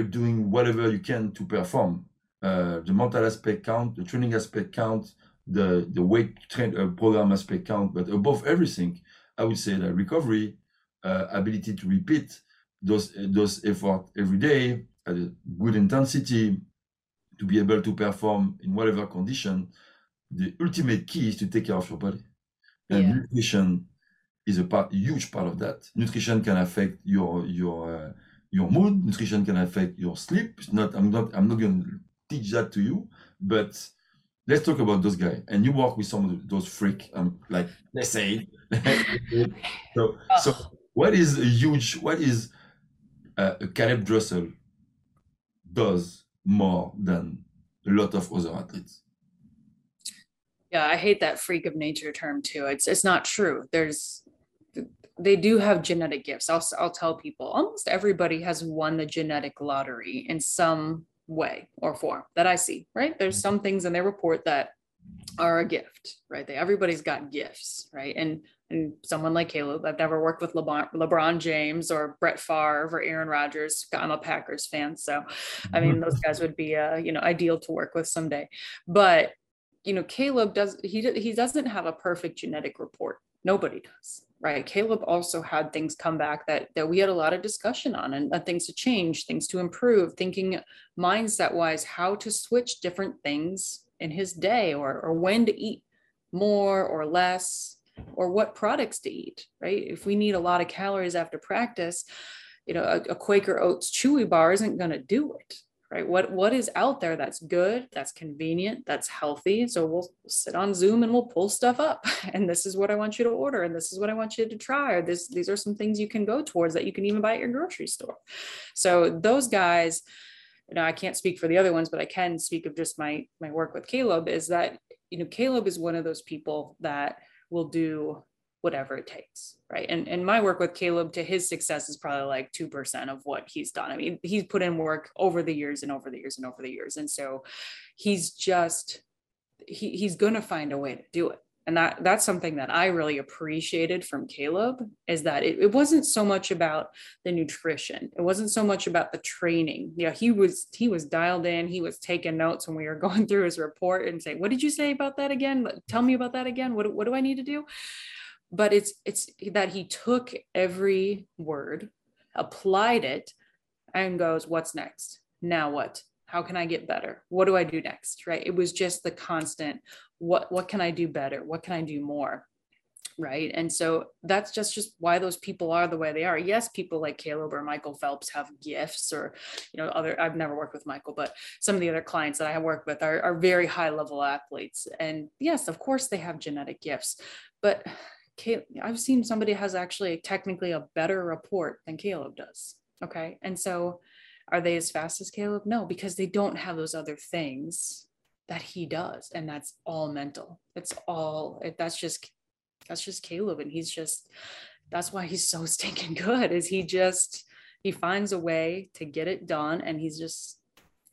doing whatever you can to perform. Uh, the mental aspect count, the training aspect count, the the weight train uh, program aspect count, but above everything, I would say that recovery, uh, ability to repeat those those effort every day at a good intensity, to be able to perform in whatever condition, the ultimate key is to take care of your body. And yeah. nutrition is a part, huge part of that. Nutrition can affect your your uh, your mood. Nutrition can affect your sleep. It's not. I'm not. I'm not going to teach that to you. But let's talk about those guys. And you work with some of those freak. Um, like let's say. so so what is a huge? What is uh, a Caeleb Dressel does more than a lot of other athletes. Yeah, I hate that freak of nature term too. It's it's not true. There's they do have genetic gifts. I'll I'll tell people almost everybody has won the genetic lottery in some way or form that I see, right? There's mm-hmm. some things in their report that are a gift, right? They everybody's got gifts, right? And and someone like Caeleb, I've never worked with LeBron, LeBron James or Brett Favre or Aaron Rodgers. I'm a Packers fan, so I mean those guys would be uh, you know ideal to work with someday. But you know Caeleb does he he doesn't have a perfect genetic report. Nobody does, right? Caeleb also had things come back that that we had a lot of discussion on and, and things to change, things to improve, thinking mindset wise how to switch different things in his day or or when to eat more or less or what products to eat, right? If we need a lot of calories after practice, you know, a, a Quaker Oats chewy bar isn't going to do it, right? What what is out there that's good, that's convenient, that's healthy? So we'll sit on Zoom and we'll pull stuff up, and this is what I want you to order, and this is what I want you to try, or this these are some things you can go towards that you can even buy at your grocery store. So those guys. You know, I can't speak for the other ones, but I can speak of just my my work with Caeleb. Is that you know, Caeleb is one of those people that will do whatever it takes right? And and my work with caeleb to his success is probably like 2% of what he's done. I mean he's put in work over the years and over the years and over the years. And so he's just he, he's going to find a way to do it and that that's something that i really appreciated from caeleb is that it, it wasn't so much about the nutrition. It wasn't so much about the training. Yeah he was he was dialed in. He was taking notes when we were going through his report and saying what did you say about that again? Tell me about that again. What, what do i need to do? But it's it's that he took every word applied it and goes what's next? Now what how can i get better? What do i do next right? It was just the constant what what can i do better? What can i do more? Right? And so that's just just why those people are the way they are. Yes people like caeleb or michael phelps have gifts or you know other i've never worked with michael but some of the other clients that i have worked with are, are very high level athletes. And yes of course they have genetic gifts but caeleb, I've seen somebody has actually technically a better report than Caeleb does. Okay. And so are they as fast as Caeleb? No, because they don't have those other things that he does. And that's all mental. It's all, that's just, that's just Caeleb. And he's just, that's why he's so stinking good is he just, he finds a way to get it done and he's just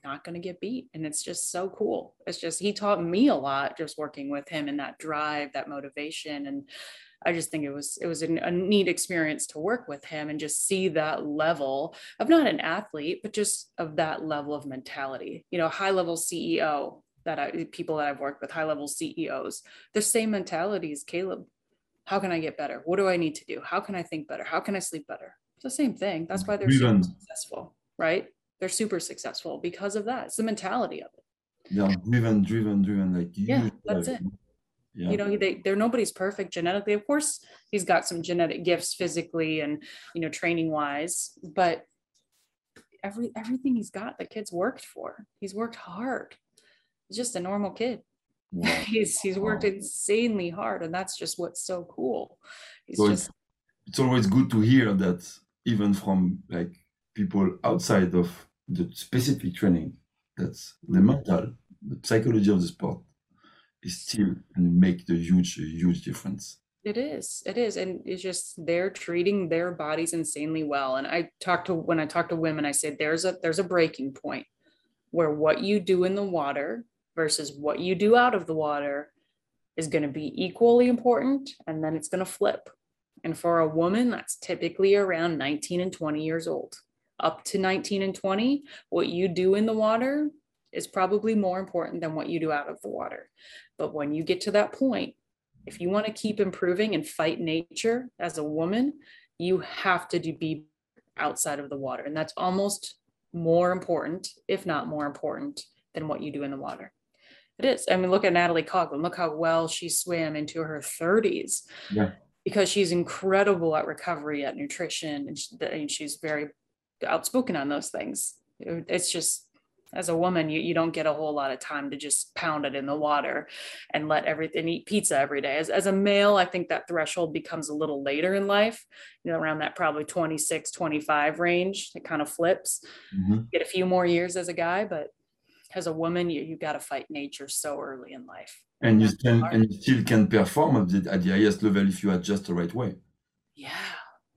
not going to get beat and it's just so cool it's just he taught me a lot just working with him and that drive that motivation and I just think it was it was a, a neat experience to work with him and just see that level of not an athlete, but just of that level of mentality. You know, high level CEO that I people that I've worked with, high level CEOs, the same mentality as Caeleb. How can I get better? What do I need to do? How can I think better? How can I sleep better? It's the same thing. That's why they're super successful, right? They're super successful because of that. It's the mentality of it. Yeah, driven, driven, driven. Like yeah, that's it yeah. you know they, they're nobody's perfect genetically. Of course he's got some genetic gifts physically and you know training wise but every everything he's got the kid's worked for. He's worked hard. He's just a normal kid. He's he's worked insanely hard and that's just what's so cool. He's so just it's, it's always good to hear that even from like people outside of the specific training that's the mental the psychology of the sport is still and make the huge huge difference. It is it is and it's just they're treating their bodies insanely well and i talk to when i talk to women i say there's a there's a breaking point where what you do in the water versus what you do out of the water is going to be equally important and then it's going to flip. And for a woman that's typically around 19 and 20 years old. Up to 19 and 20 what you do in the water is probably more important than what you do out of the water. But when you get to that point, if you want to keep improving and fight nature as a woman, you have to do, be outside of the water. And that's almost more important, if not more important, than what you do in the water. It is. I mean, look at Natalie Coughlin. Look how well she swam into her 30s. Yeah. Because she's incredible at recovery, at nutrition, and, she, and she's very outspoken on those things. It's just as a woman you, you don't get a whole lot of time to just pound it in the water and let everything eat pizza every day. As, as a male i think that threshold becomes a little later in life you know around that probably 26 25 range. It kind of flips. Mm-hmm. get a few more years as a guy but as a woman you, you got to fight nature so early in life. And you can and you still can perform at the, at the highest level if you adjust the right way. Yeah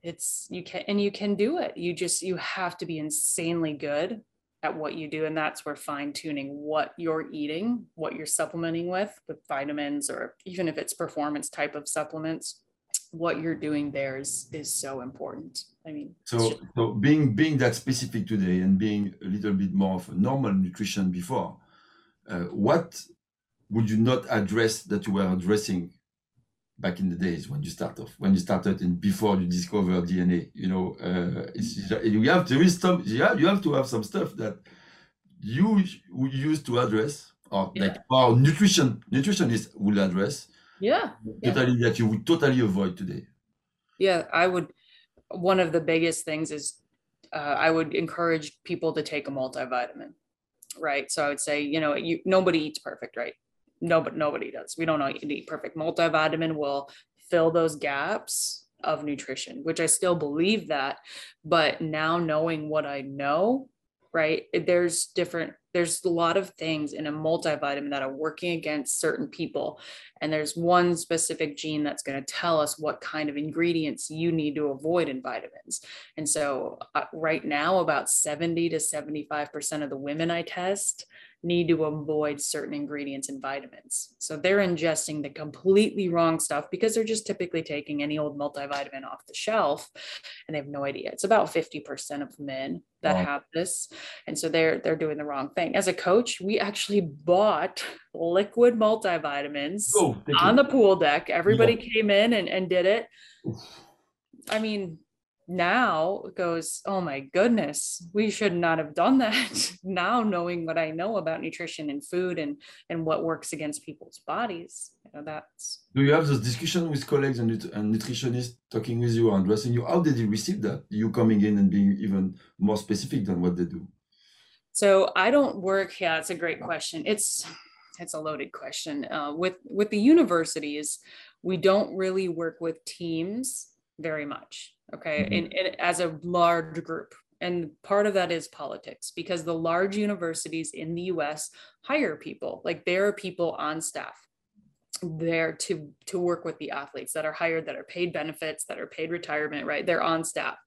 it's you can and you can do it. You just you have to be insanely good at what you do and that's where fine tuning what you're eating what you're supplementing with with vitamins or even if it's performance type of supplements what you're doing there is is so important. I mean so so being being that specific today and being a little bit more of a normal nutrition before uh, what would you not address that you were addressing back in the days when you start off when you started and before you discover dna you know uh, you have there is some yeah you have to have some stuff that you would use to address or yeah. like our nutrition nutritionist will address yeah totally yeah. that you would totally avoid today yeah i would one of the biggest things is uh, i would encourage people to take a multivitamin right so i would say you know you nobody eats perfect right nobody nobody does. We don't know eat perfect. Multivitamin will fill those gaps of nutrition, which I still believe that. But now knowing what I know, right? There's different there's a lot of things in a multivitamin that are working against certain people and there's one specific gene that's going to tell us what kind of ingredients you need to avoid in vitamins and so uh, right now about 70 to 75% of the women i test need to avoid certain ingredients and vitamins. So they're ingesting the completely wrong stuff because they're just typically taking any old multivitamin off the shelf and they have no idea. It's about 50% of men that wow. have this. And so they're they're doing the wrong thing. As a coach, we actually bought liquid multivitamins oh, on the pool deck. Everybody yeah. came in and, and did it. I mean, now goes, oh my goodness, we should not have done that. now knowing what I know about nutrition and food and and what works against people's bodies, you know, that's. Do you have this discussion with colleagues and, nut- and nutritionists talking with you and addressing you? How did you receive that? You coming in and being even more specific than what they do. So I don't work. Yeah, it's a great question. It's it's a loaded question. Uh, with with the universities, we don't really work with teams very much okay? Mm-hmm. and, and as a large group. And part of that is politics because the large universities in the US hire people. Like there are people on staff there to to work with the athletes that are hired that are paid benefits that are paid retirement right? They're on staff.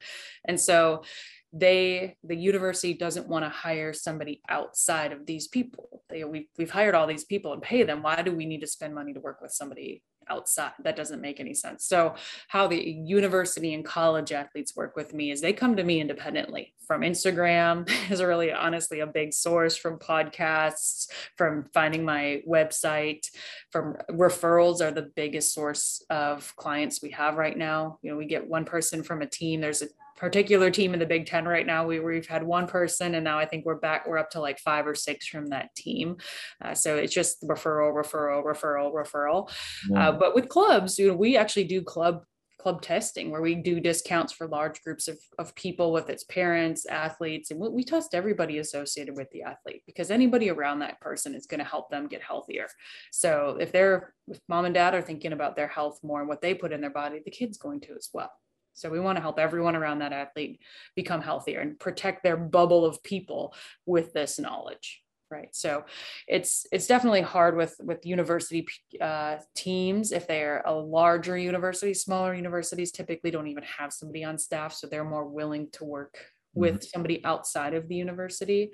And so they the university doesn't want to hire somebody outside of these people. They, we've, we've hired all these people and pay them. Why do we need to spend money to work with somebody outside. That doesn't make any sense. So, how the university and college athletes work with me is they come to me independently from Instagram, is really honestly a big source, from podcasts, from finding my website, from referrals are the biggest source of clients we have right now. You know, we get one person from a team, there's a particular team in the Big Ten right now. We, we've had one person, and now I think we're back. We're up to like five or six from that team. Uh, so it's just referral, referral, referral, referral. Uh, but with clubs, you know, we actually do club club testing where we do discounts for large groups of, of people with its parents athletes and we, we test everybody associated with the athlete because anybody around that person is going to help them get healthier so if they're if mom and dad are thinking about their health more and what they put in their body the kid's going to as well so we want to help everyone around that athlete become healthier and protect their bubble of people with this knowledge. Right. So it's it's definitely hard with with university uh, teams if they're a larger university. Smaller universities typically don't even have somebody on staff, so they're more willing to work with mm-hmm. somebody outside of the university.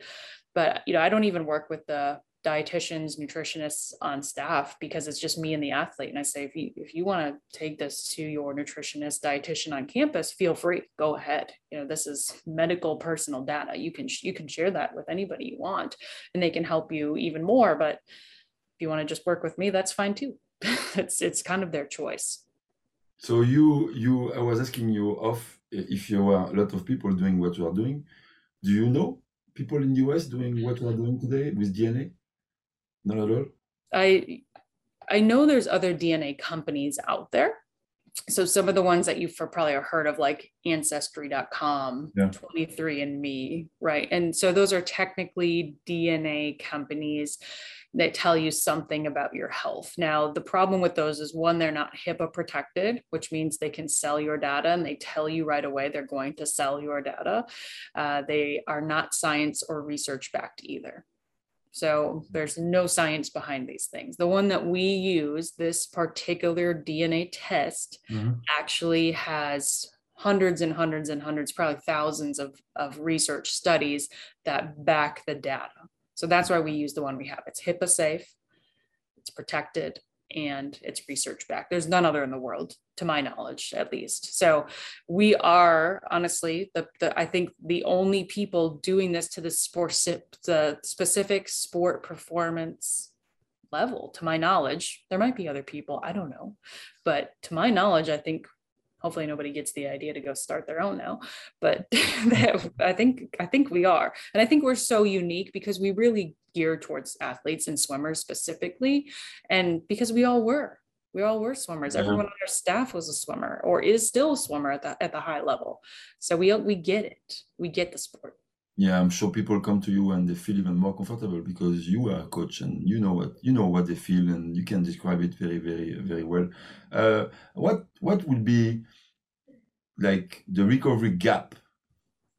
But you know, I don't even work with the dietitians, nutritionists on staff because it's just me and the athlete. And I say, if you if you want to take this to your nutritionist, dietitian on campus, feel free, go ahead. You know, this is medical personal data. You can you can share that with anybody you want, and they can help you even more. But if you want to just work with me, that's fine too. it's it's kind of their choice. So you you I was asking you off if you are a lot of people doing what you are doing. Do you know people in the US doing what we are doing today with DNA? Not at all. I I know there's other DNA companies out there. So some of the ones that you've probably heard of, like Ancestry.com, yeah. 23andMe, right? And so those are technically DNA companies that tell you something about your health. Now, the problem with those is one, they're not HIPAA protected, which means they can sell your data and they tell you right away they're going to sell your data. Uh, they are not science or research backed either. So there's no science behind these things. The one that we use, this particular DNA test, mm-hmm. actually has hundreds and hundreds and hundreds, probably thousands of, of research studies that back the data. So that's why we use the one we have. It's HIPAA safe, it's protected, and it's research backed. There's none other in the world, to my knowledge, at least. So we are honestly the, the I think the only people doing this to the sport the specific sport performance level, to my knowledge. There might be other people, I don't know. But to my knowledge, I think hopefully nobody gets the idea to go start their own now but i think i think we are and i think we're so unique because we really gear towards athletes and swimmers specifically and because we all were we all were swimmers. Yeah. everyone on our staff was a swimmer or is still a swimmer at the at the high level. So we we get it. We get the sport. Yeah i'm sure people come to you and they feel even more comfortable because you are a coach and you know what you know what they feel and you can describe it very very very well. Uh, what what would be like the recovery gap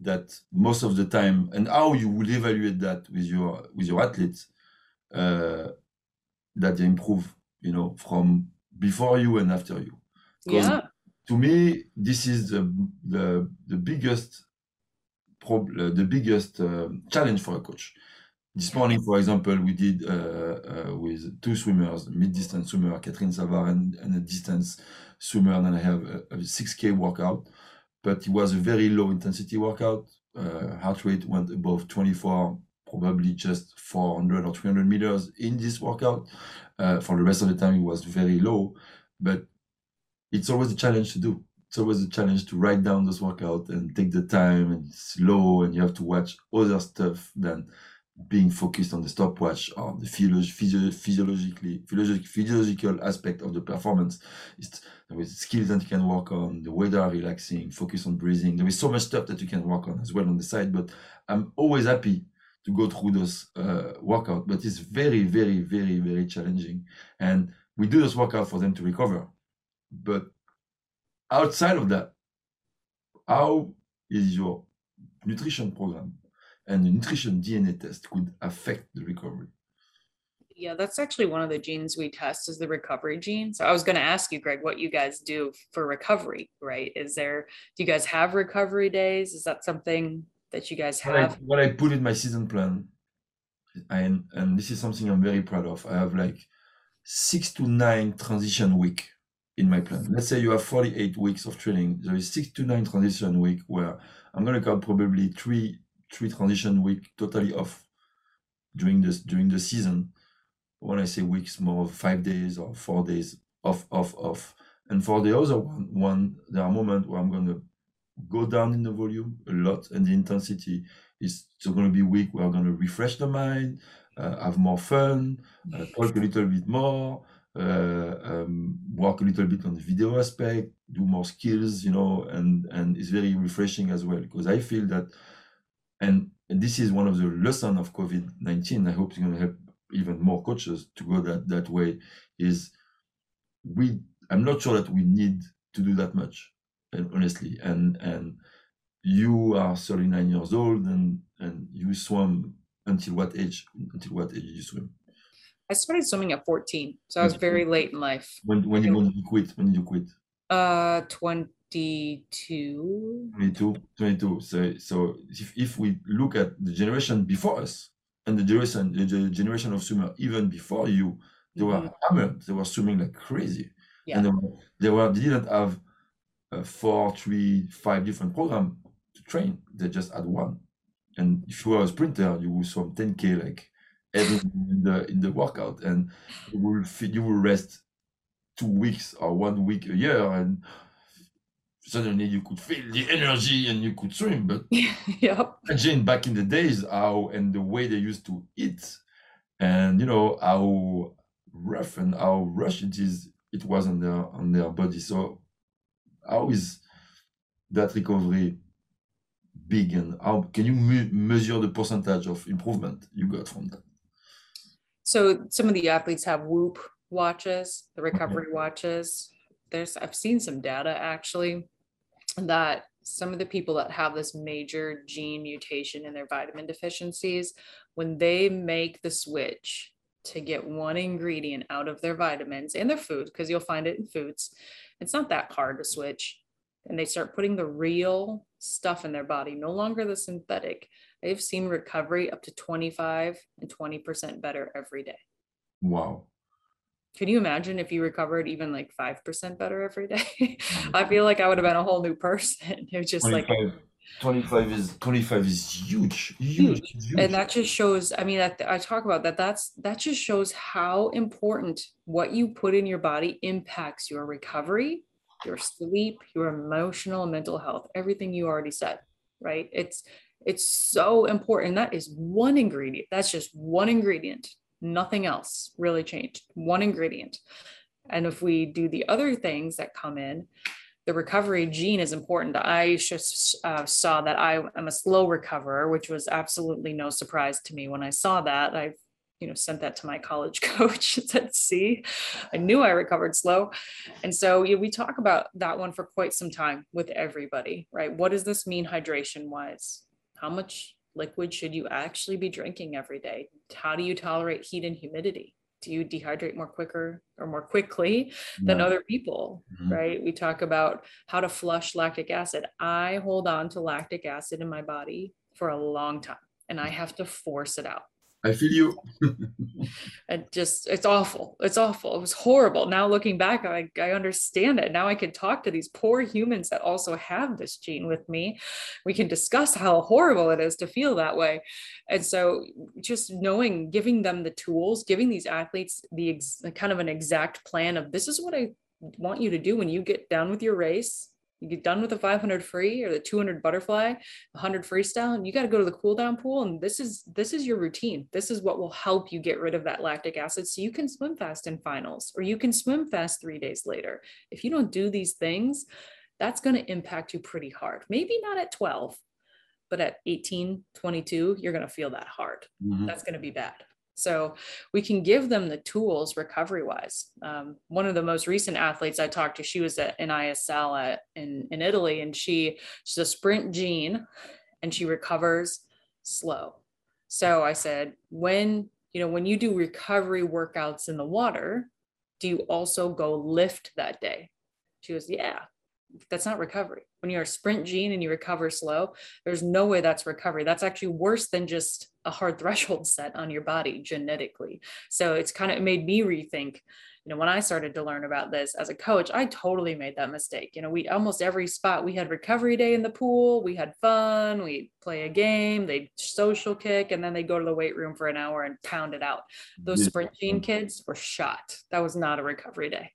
that most of the time, and how you will evaluate that with your with your athletes, uh, that they improve, you know, from before you and after you. Yeah. To me, this is the the, the biggest problem, the biggest uh, challenge for a coach. This morning, for example, we did uh, uh, with two swimmers, mid-distance swimmer, Katerine Savard, and, and, a distance swimmer, and I have a, a 6K workout but it was a very low intensity workout. Uh, heart rate went above 24, probably just 400 or 300 meters in this workout. Uh, for the rest of the time, it was very low, but it's always a challenge to do. It's always a challenge to write down this workout and take the time and slow and you have to watch other stuff than being focused on the stopwatch or the physio- physiologically physiologic, physiological aspect of the performance. It's, there is skills that you can work on, the way they are relaxing, focus on breathing. There is so much stuff that you can work on as well on the side. But I'm always happy to go through those uh, workout. But it's very, very, very, very challenging. And we do this workout for them to recover. But outside of that, how is your nutrition program and the nutrition DNA test could affect the recovery. Yeah, that's actually one of the genes we test is the recovery gene. So I was going to ask you, Greg, what you guys do for recovery, right? Is there, do you guys have recovery days? Is that something that you guys have? What I, what I put in my season plan, and, and this is something I'm very proud of. I have like six to nine transition week in my plan. Let's say you have 48 weeks of training. There is six to nine transition week where I'm going to count probably three three transition week totally off during this during the season. When I say weeks, more five days or four days off, off, off. And for the other one, one there are moments where I'm gonna go down in the volume a lot and the intensity is still gonna be weak where I'm gonna refresh the mind, uh, have more fun, uh, talk a little bit more, uh, um, work a little bit on the video aspect, do more skills, you know, and and it's very refreshing as well because I feel that and, and this is one of the lessons of COVID-19. I hope it's going to help even more coaches to go that, that way is we, I'm not sure that we need to do that much, honestly. And, and you are 39 years old and, and you swam until what age? Until what age did you swim? I started swimming at 14, so I was very late in life. When when you, when you quit? When did you quit? Uh, 22 22 22 so so if, if we look at the generation before us and the generation the generation of swimmer even before you they were mm-hmm. hammered they were swimming like crazy yeah. and they were, they were they didn't have a four three five different program to train they just had one and if you were a sprinter you will swim 10k like every in the in the workout and you will you will rest two weeks or one week a year and suddenly you could feel the energy and you could swim. But yep. imagine back in the days how and the way they used to eat and you know how rough and how rush it is it was on their on their body. So how is that recovery big and how can you me measure the percentage of improvement you got from that? So some of the athletes have Whoop watches, the recovery okay. watches. There's I've seen some data actually that some of the people that have this major gene mutation in their vitamin deficiencies, when they make the switch to get one ingredient out of their vitamins and their food, because you'll find it in foods, it's not that hard to switch. And they start putting the real stuff in their body, no longer the synthetic. They've seen recovery up to 25 and 20% better every day. Wow. Can you imagine if you recovered even like 5% better every day? I feel like I would have been a whole new person. It was just 25, like 25 is 25 is huge, huge, huge. And that just shows, I mean, I, I talk about that. That's that just shows how important what you put in your body impacts your recovery, your sleep, your emotional and mental health, everything you already said, right? It's it's so important. That is one ingredient. That's just one ingredient nothing else really changed, one ingredient. And if we do the other things that come in, the recovery gene is important. I just uh, saw that I am a slow recoverer, which was absolutely no surprise to me when I saw that. I've you know, sent that to my college coach. said, see, I knew I recovered slow. And so yeah, we talk about that one for quite some time with everybody, right? What does this mean hydration wise? How much liquid should you actually be drinking every day? How do you tolerate heat and humidity? Do you dehydrate more quicker or more quickly than yeah. other people? Mm-hmm. Right. We talk about how to flush lactic acid. I hold on to lactic acid in my body for a long time and I have to force it out. I feel you. and just, it's awful. It's awful. It was horrible. Now looking back, I, I understand it. Now I can talk to these poor humans that also have this gene with me. We can discuss how horrible it is to feel that way. And so just knowing, giving them the tools, giving these athletes the ex, kind of an exact plan of this is what I want you to do when you get down with your race you get done with the 500 free or the 200 butterfly 100 freestyle and you got to go to the cool down pool and this is this is your routine. This is what will help you get rid of that lactic acid so you can swim fast in finals or you can swim fast three days later. If you don't do these things that's going to impact you pretty hard. Maybe not at 12 but at 18 22 you're going to feel that hard. Mm-hmm. that's going to be bad so we can give them the tools recovery wise. Um, one of the most recent athletes I talked to, she was at an ISL at, in, in Italy and she, she's a sprint gene and she recovers slow. So I said, when, you know, when you do recovery workouts in the water, do you also go lift that day? She was, yeah, that's not recovery. When you're a sprint gene and you recover slow, there's no way that's recovery. That's actually worse than just a hard threshold set on your body genetically. So it's kind of made me rethink. You know, when I started to learn about this as a coach, I totally made that mistake. You know, we almost every spot we had recovery day in the pool, we had fun, we play a game, they social kick, and then they go to the weight room for an hour and pound it out. Those sprint gene kids were shot. That was not a recovery day.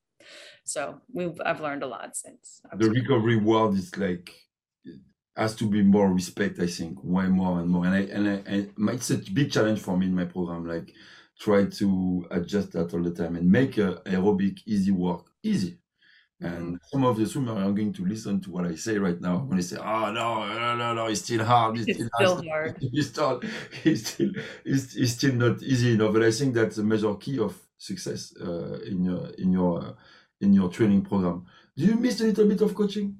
So we've I've learned a lot since. The recovery world is like has to be more respect. I think way more and more. And I and I, and it's a big challenge for me in my program. Like try to adjust that all the time and make a aerobic easy work easy. And mm. some of the swimmers are going to listen to what I say right now when they say, "Oh no, no, no, no, it's still hard. It's, it's still hard. It's still, it's still, it's, it's still not easy enough." But I think that's a major key of success uh, in your in your uh, in your training program. Do you miss a little bit of coaching?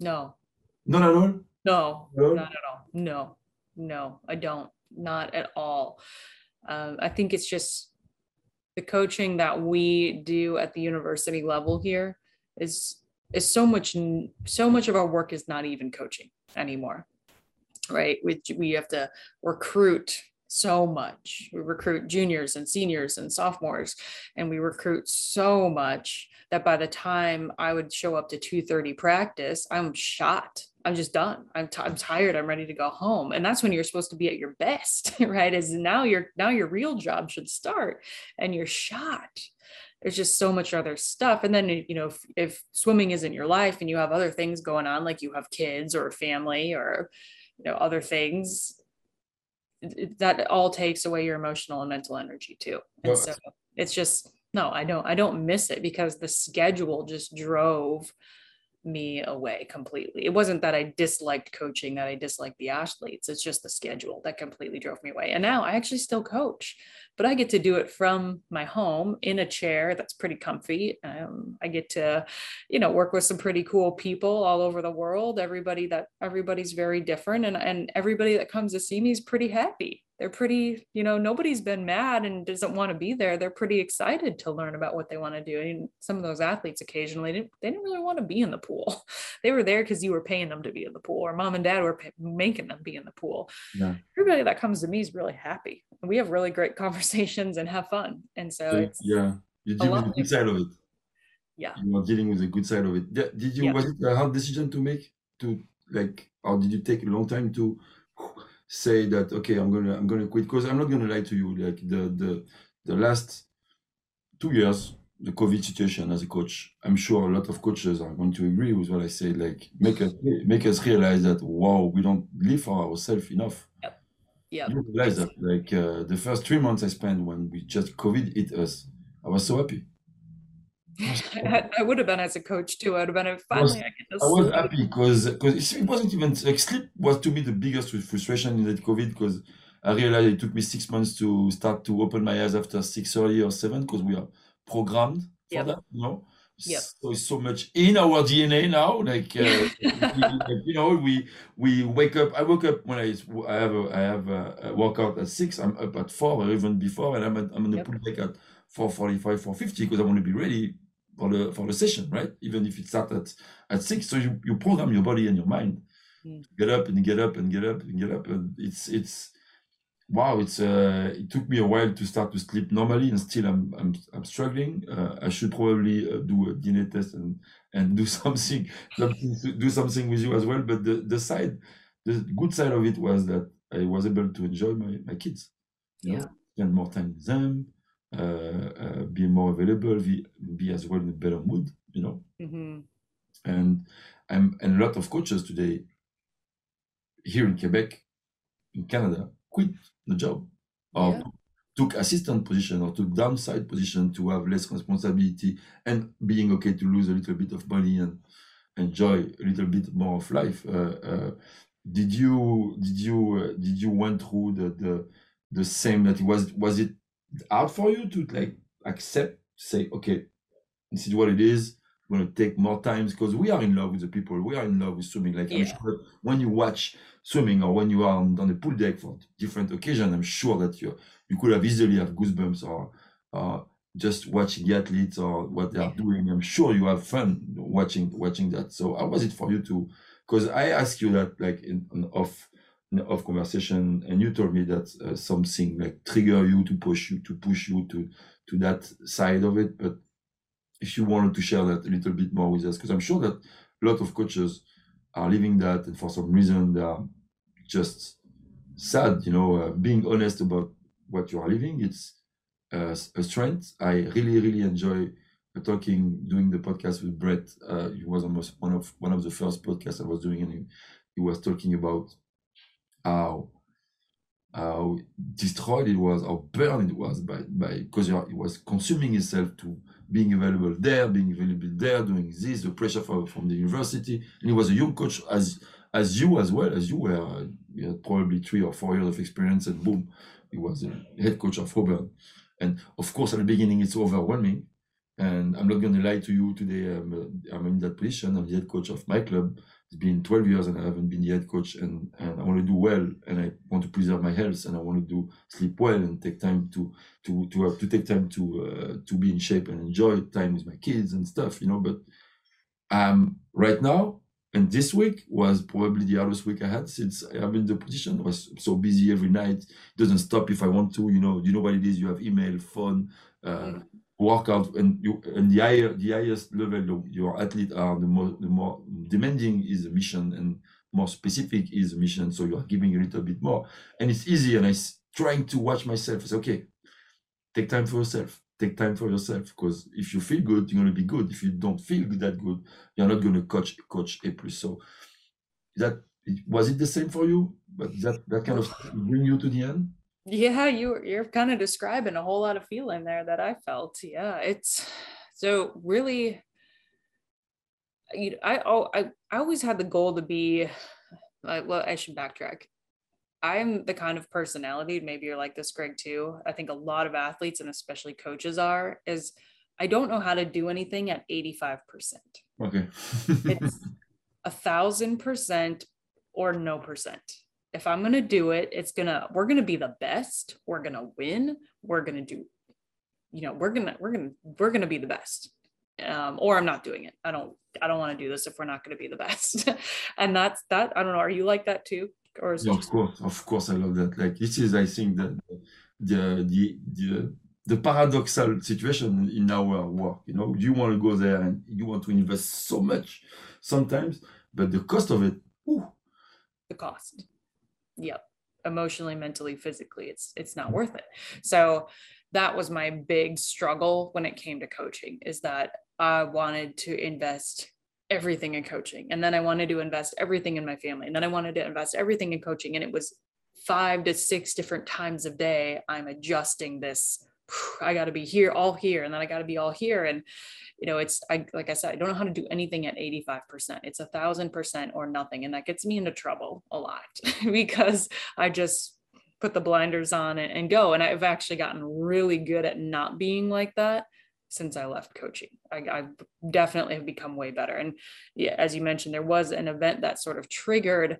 No. Not at all? No, no? not at all. No, no, I don't. Not at all. Um, I think it's just the coaching that we do at the university level here is is so much so much of our work is not even coaching anymore right we, we have to recruit so much. We recruit juniors and seniors and sophomores, and we recruit so much that by the time I would show up to 2:30 practice, I'm shot. I'm just done. I'm, t- I'm tired. I'm ready to go home. And that's when you're supposed to be at your best, right? Is now your now your real job should start, and you're shot. There's just so much other stuff. And then you know, if, if swimming isn't your life, and you have other things going on, like you have kids or family or you know other things that all takes away your emotional and mental energy too. And so it's just no, I don't I don't miss it because the schedule just drove me away completely. It wasn't that I disliked coaching, that I disliked the athletes. It's just the schedule that completely drove me away. And now I actually still coach, but I get to do it from my home in a chair that's pretty comfy. Um, I get to, you know, work with some pretty cool people all over the world. Everybody that everybody's very different, and and everybody that comes to see me is pretty happy they're pretty, you know, nobody's been mad and doesn't want to be there. They're pretty excited to learn about what they want to do. And some of those athletes occasionally didn't, they didn't really want to be in the pool. They were there because you were paying them to be in the pool, or mom and dad were pay- making them be in the pool. Yeah. Everybody that comes to me is really happy. We have really great conversations and have fun. And so, it's yeah, you deal with the good side of it. Yeah, you are dealing with the good side of it. Did you? Yeah. Was it a hard decision to make? To like, or did you take a long time to? say that okay i'm gonna i'm gonna quit because i'm not gonna lie to you like the the the last two years the covid situation as a coach i'm sure a lot of coaches are going to agree with what i say like make us make us realize that wow we don't live for ourselves enough yep. Yeah you realize that like uh, the first three months i spent when we just covid hit us i was so happy I would have been as a coach too. I would have been finally. I, was, I, I was happy because because it wasn't even like sleep was to me the biggest frustration in that COVID because I realized it took me six months to start to open my eyes after six thirty or seven because we are programmed for Yep. that, you know. Yep. So it's so much in our DNA now. Like, uh, like, you know, we we wake up. I woke up when I I have a I have a, a workout at six. I'm up at four or even before, and I'm at, I'm in the Yep. pool deck at four forty five, four fifty because I want to be ready for the for the session, right? Even if it starts at at six, so you you program your body and your mind Mm. to get up and get up and get up and get up, and it's it's wow. It's uh, it took me a while to start to sleep normally, and still I'm I'm I'm struggling. Uh, I should probably uh, do a DNA test and and do something something do something with you as well. But the the side, the good side of it was that I was able to enjoy my my kids. you know, Yeah. spend more time with them, uh, uh, be more available, be, be as well in a better mood, you know. hmm And I'm and a lot of coaches today here in Quebec, in Canada, quit the job. Or Yeah. took assistant position or took downside position to have less responsibility and being okay to lose a little bit of money and enjoy a little bit more of life. Uh, uh, did you did you uh, did you went through the the the same that it was was it hard for you to like accept say okay this is what it is. We're going to take more times because we are in love with the people. We are in love with swimming. Like i'm sure when you watch swimming or when you are on, on the pool deck for different occasions i'm sure that you you could have easily have goosebumps or uh, just watching the athletes or what they are doing. I'm sure you have fun watching watching that. So how was it for you to because i asked you that like in an off in off conversation and you told me that uh, something like trigger you to push you to push you to to that side of it. But if you wanted to share that a little bit more with us because i'm sure that a lot of coaches are living that and for some reason they are just sad you know uh, being honest about what you are living. It's uh, a strength. I really really enjoy uh, talking doing the podcast with brett. Uh, he was almost one of one of the first podcasts i was doing and he, he was talking about how how destroyed it was, how burned it was by by because he was consuming himself to being available there, being available there, doing this, the pressure from, from the university, and he was a young coach as as you as well as you were. He had probably three or four years of experience, and boom, he was the head coach of Auburn. And of course, at the beginning, it's overwhelming. And I'm not going to lie to you today. I'm, uh, I'm in that position. I'm the head coach of my club. It's been 12 years and I haven't been the head coach. And, and I want to do well and I want to preserve my health and I want to do sleep well and take time to to to have to take time to uh, to be in shape and enjoy time with my kids and stuff, you know. But um, right now and this week was probably the hardest week I had since I'm in the position. I was so busy every night. It doesn't stop if I want to. You know, you know what it is. You have email, phone, uh, workout, and you and the higher the highest level your athlete are, the more the more demanding is the mission and more specific is the mission. So you are giving a little bit more, and it's easy. And I s- trying to watch myself. I say, okay, take time for yourself. Take time for yourself because if you feel good, you're gonna be good. If you don't feel that good, you're not gonna coach coach A plus. So that was it the same for you? But that that kind of bring you to the end. Yeah, you you're kind of describing a whole lot of feeling there that I felt. Yeah, it's so really. You, I oh I I always had the goal to be. Uh, well, I should backtrack. I'm the kind of personality, maybe you're like this, Greg, too. I think a lot of athletes and especially coaches are, is I don't know how to do anything at 85%. Okay. It's a thousand percent or no percent. If I'm gonna do it, it's gonna, we're gonna be the best, we're gonna win, we're gonna do, you know, we're gonna, we're gonna, we're gonna be the best. Um, or I'm not doing it. I don't, I don't want to do this if we're not going to be the best. and that's that. I don't know. Are you like that too? Or is Yeah, of course, of course, I love that. Like this is, I think, the the the the, the paradoxal situation in our work. You know, you want to go there and you want to invest so much sometimes, but the cost of it, ooh, the cost. Yep. Emotionally mentally physically it's it's not mm. worth it. So that was my big struggle when it came to coaching is that i wanted to invest everything in coaching and then i wanted to invest everything in my family and then i wanted to invest everything in coaching and it was five to six different times a day i'm adjusting this i got to be here all here and then i got to be all here and you know it's i like i said i don't know how to do anything at 85% it's a thousand percent or nothing and that gets me into trouble a lot because i just put the blinders on and, and go. And I've actually gotten really good at not being like that since I left coaching. I, I definitely have become way better. And yeah, as you mentioned, there was an event that sort of triggered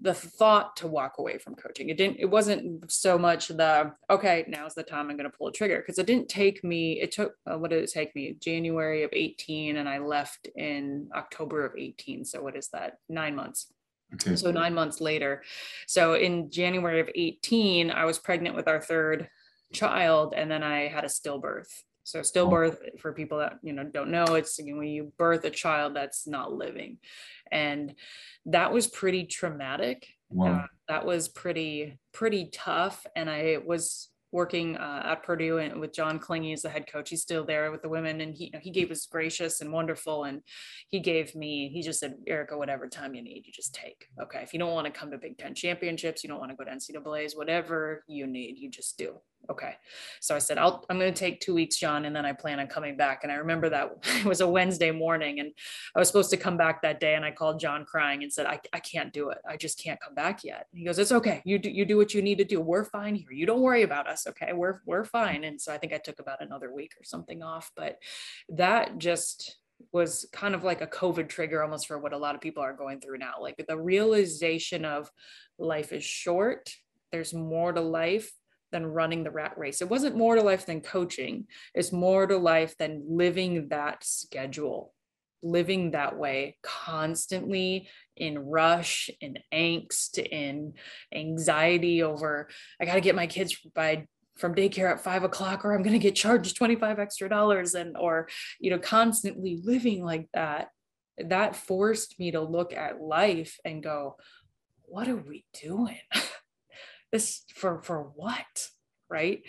the thought to walk away from coaching. It didn't, it wasn't so much the, okay, now's the time I'm going to pull a trigger. Cause it didn't take me, it took, uh, what did it take me? January of 18 and I left in October of 18. So what is that? Nine months. Okay. So nine months later. So in January of 18, I was pregnant with our third child and then I had a stillbirth. So stillbirth oh. for people that you know don't know, it's when you birth a child that's not living, and that was pretty traumatic. Wow. Uh, that was pretty pretty tough, and I was working uh, at Purdue and with John Klinge as the head coach. He's still there with the women, and he you know, he gave us gracious and wonderful, and he gave me. He just said, "Erica, whatever time you need, you just take. Okay, if you don't want to come to Big Ten championships, you don't want to go to NCAA's, whatever you need, you just do." Okay. So I said, I'll, I'm going to take two weeks, John, and then I plan on coming back. And I remember that it was a Wednesday morning and I was supposed to come back that day. And I called John crying and said, I, I can't do it. I just can't come back yet. And he goes, it's okay. You do, you do what you need to do. We're fine here. You don't worry about us. Okay. We're, we're fine. And so I think I took about another week or something off, but that just was kind of like a COVID trigger almost for what a lot of people are going through now. Like the realization of life is short. There's more to life than running the rat race. It wasn't more to life than coaching. It's more to life than living that schedule, living that way constantly in rush, in angst, in anxiety over, I got to get my kids by from daycare at five o'clock or I'm going to get charged 25 extra dollars and, or, you know, constantly living like that. That forced me to look at life and go, what are we doing? this for for what? Right?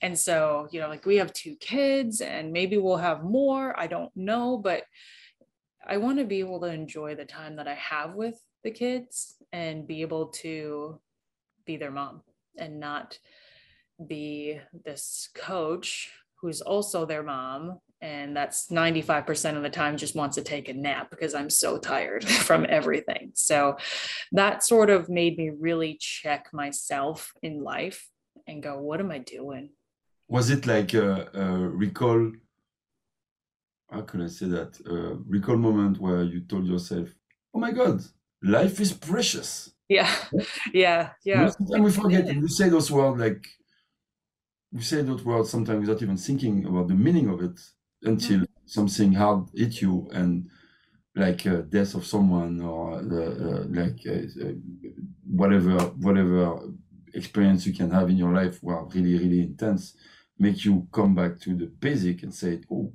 And so you know like we have two kids and maybe we'll have more i don't know but i want to be able to enjoy the time that i have with the kids and be able to be their mom and not be this coach who's also their mom and that's 95% of the time just wants to take a nap because I'm so tired from everything. So that sort of made me really check myself in life and go, what am I doing? Was it like a, a recall? How can I say that? A recall moment where you told yourself, oh my God, life is precious. Yeah, yeah, yeah. And we forget, you say those words like, we say those words sometimes without even thinking about the meaning of it until mm-hmm. something hard hit you and like uh, death of someone or uh, uh, like uh, uh, whatever whatever experience you can have in your life were really really intense make you come back to the basic and say oh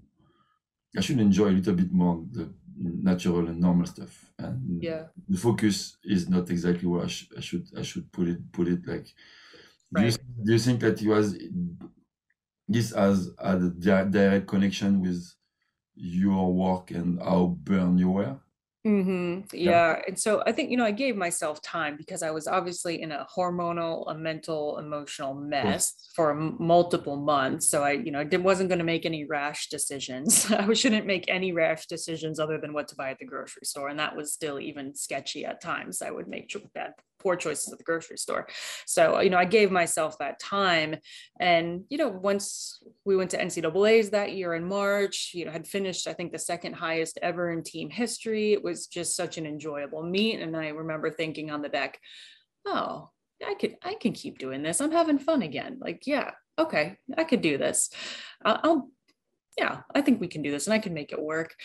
i should enjoy a little bit more the natural and normal stuff and yeah the focus is not exactly where i, sh- I should i should put it put it like right. do, you, do you think that it was this has had a direct connection with your work and how burned you were Mm-hmm. Yeah. yeah. And so I think, you know, I gave myself time because I was obviously in a hormonal, a mental, emotional mess for m- multiple months. So I, you know, did, wasn't going to make any rash decisions. I shouldn't make any rash decisions other than what to buy at the grocery store. And that was still even sketchy at times. I would make bad poor choices at the grocery store. So, you know, I gave myself that time. And, you know, once we went to NCAA's that year in March, you know, had finished, I think, the second highest ever in team history. It was just such an enjoyable meet. And I remember thinking on the deck, oh, I could, I can keep doing this. I'm having fun again. Like, yeah, okay, I could do this. I'll, I'll yeah, I think we can do this and I can make it work.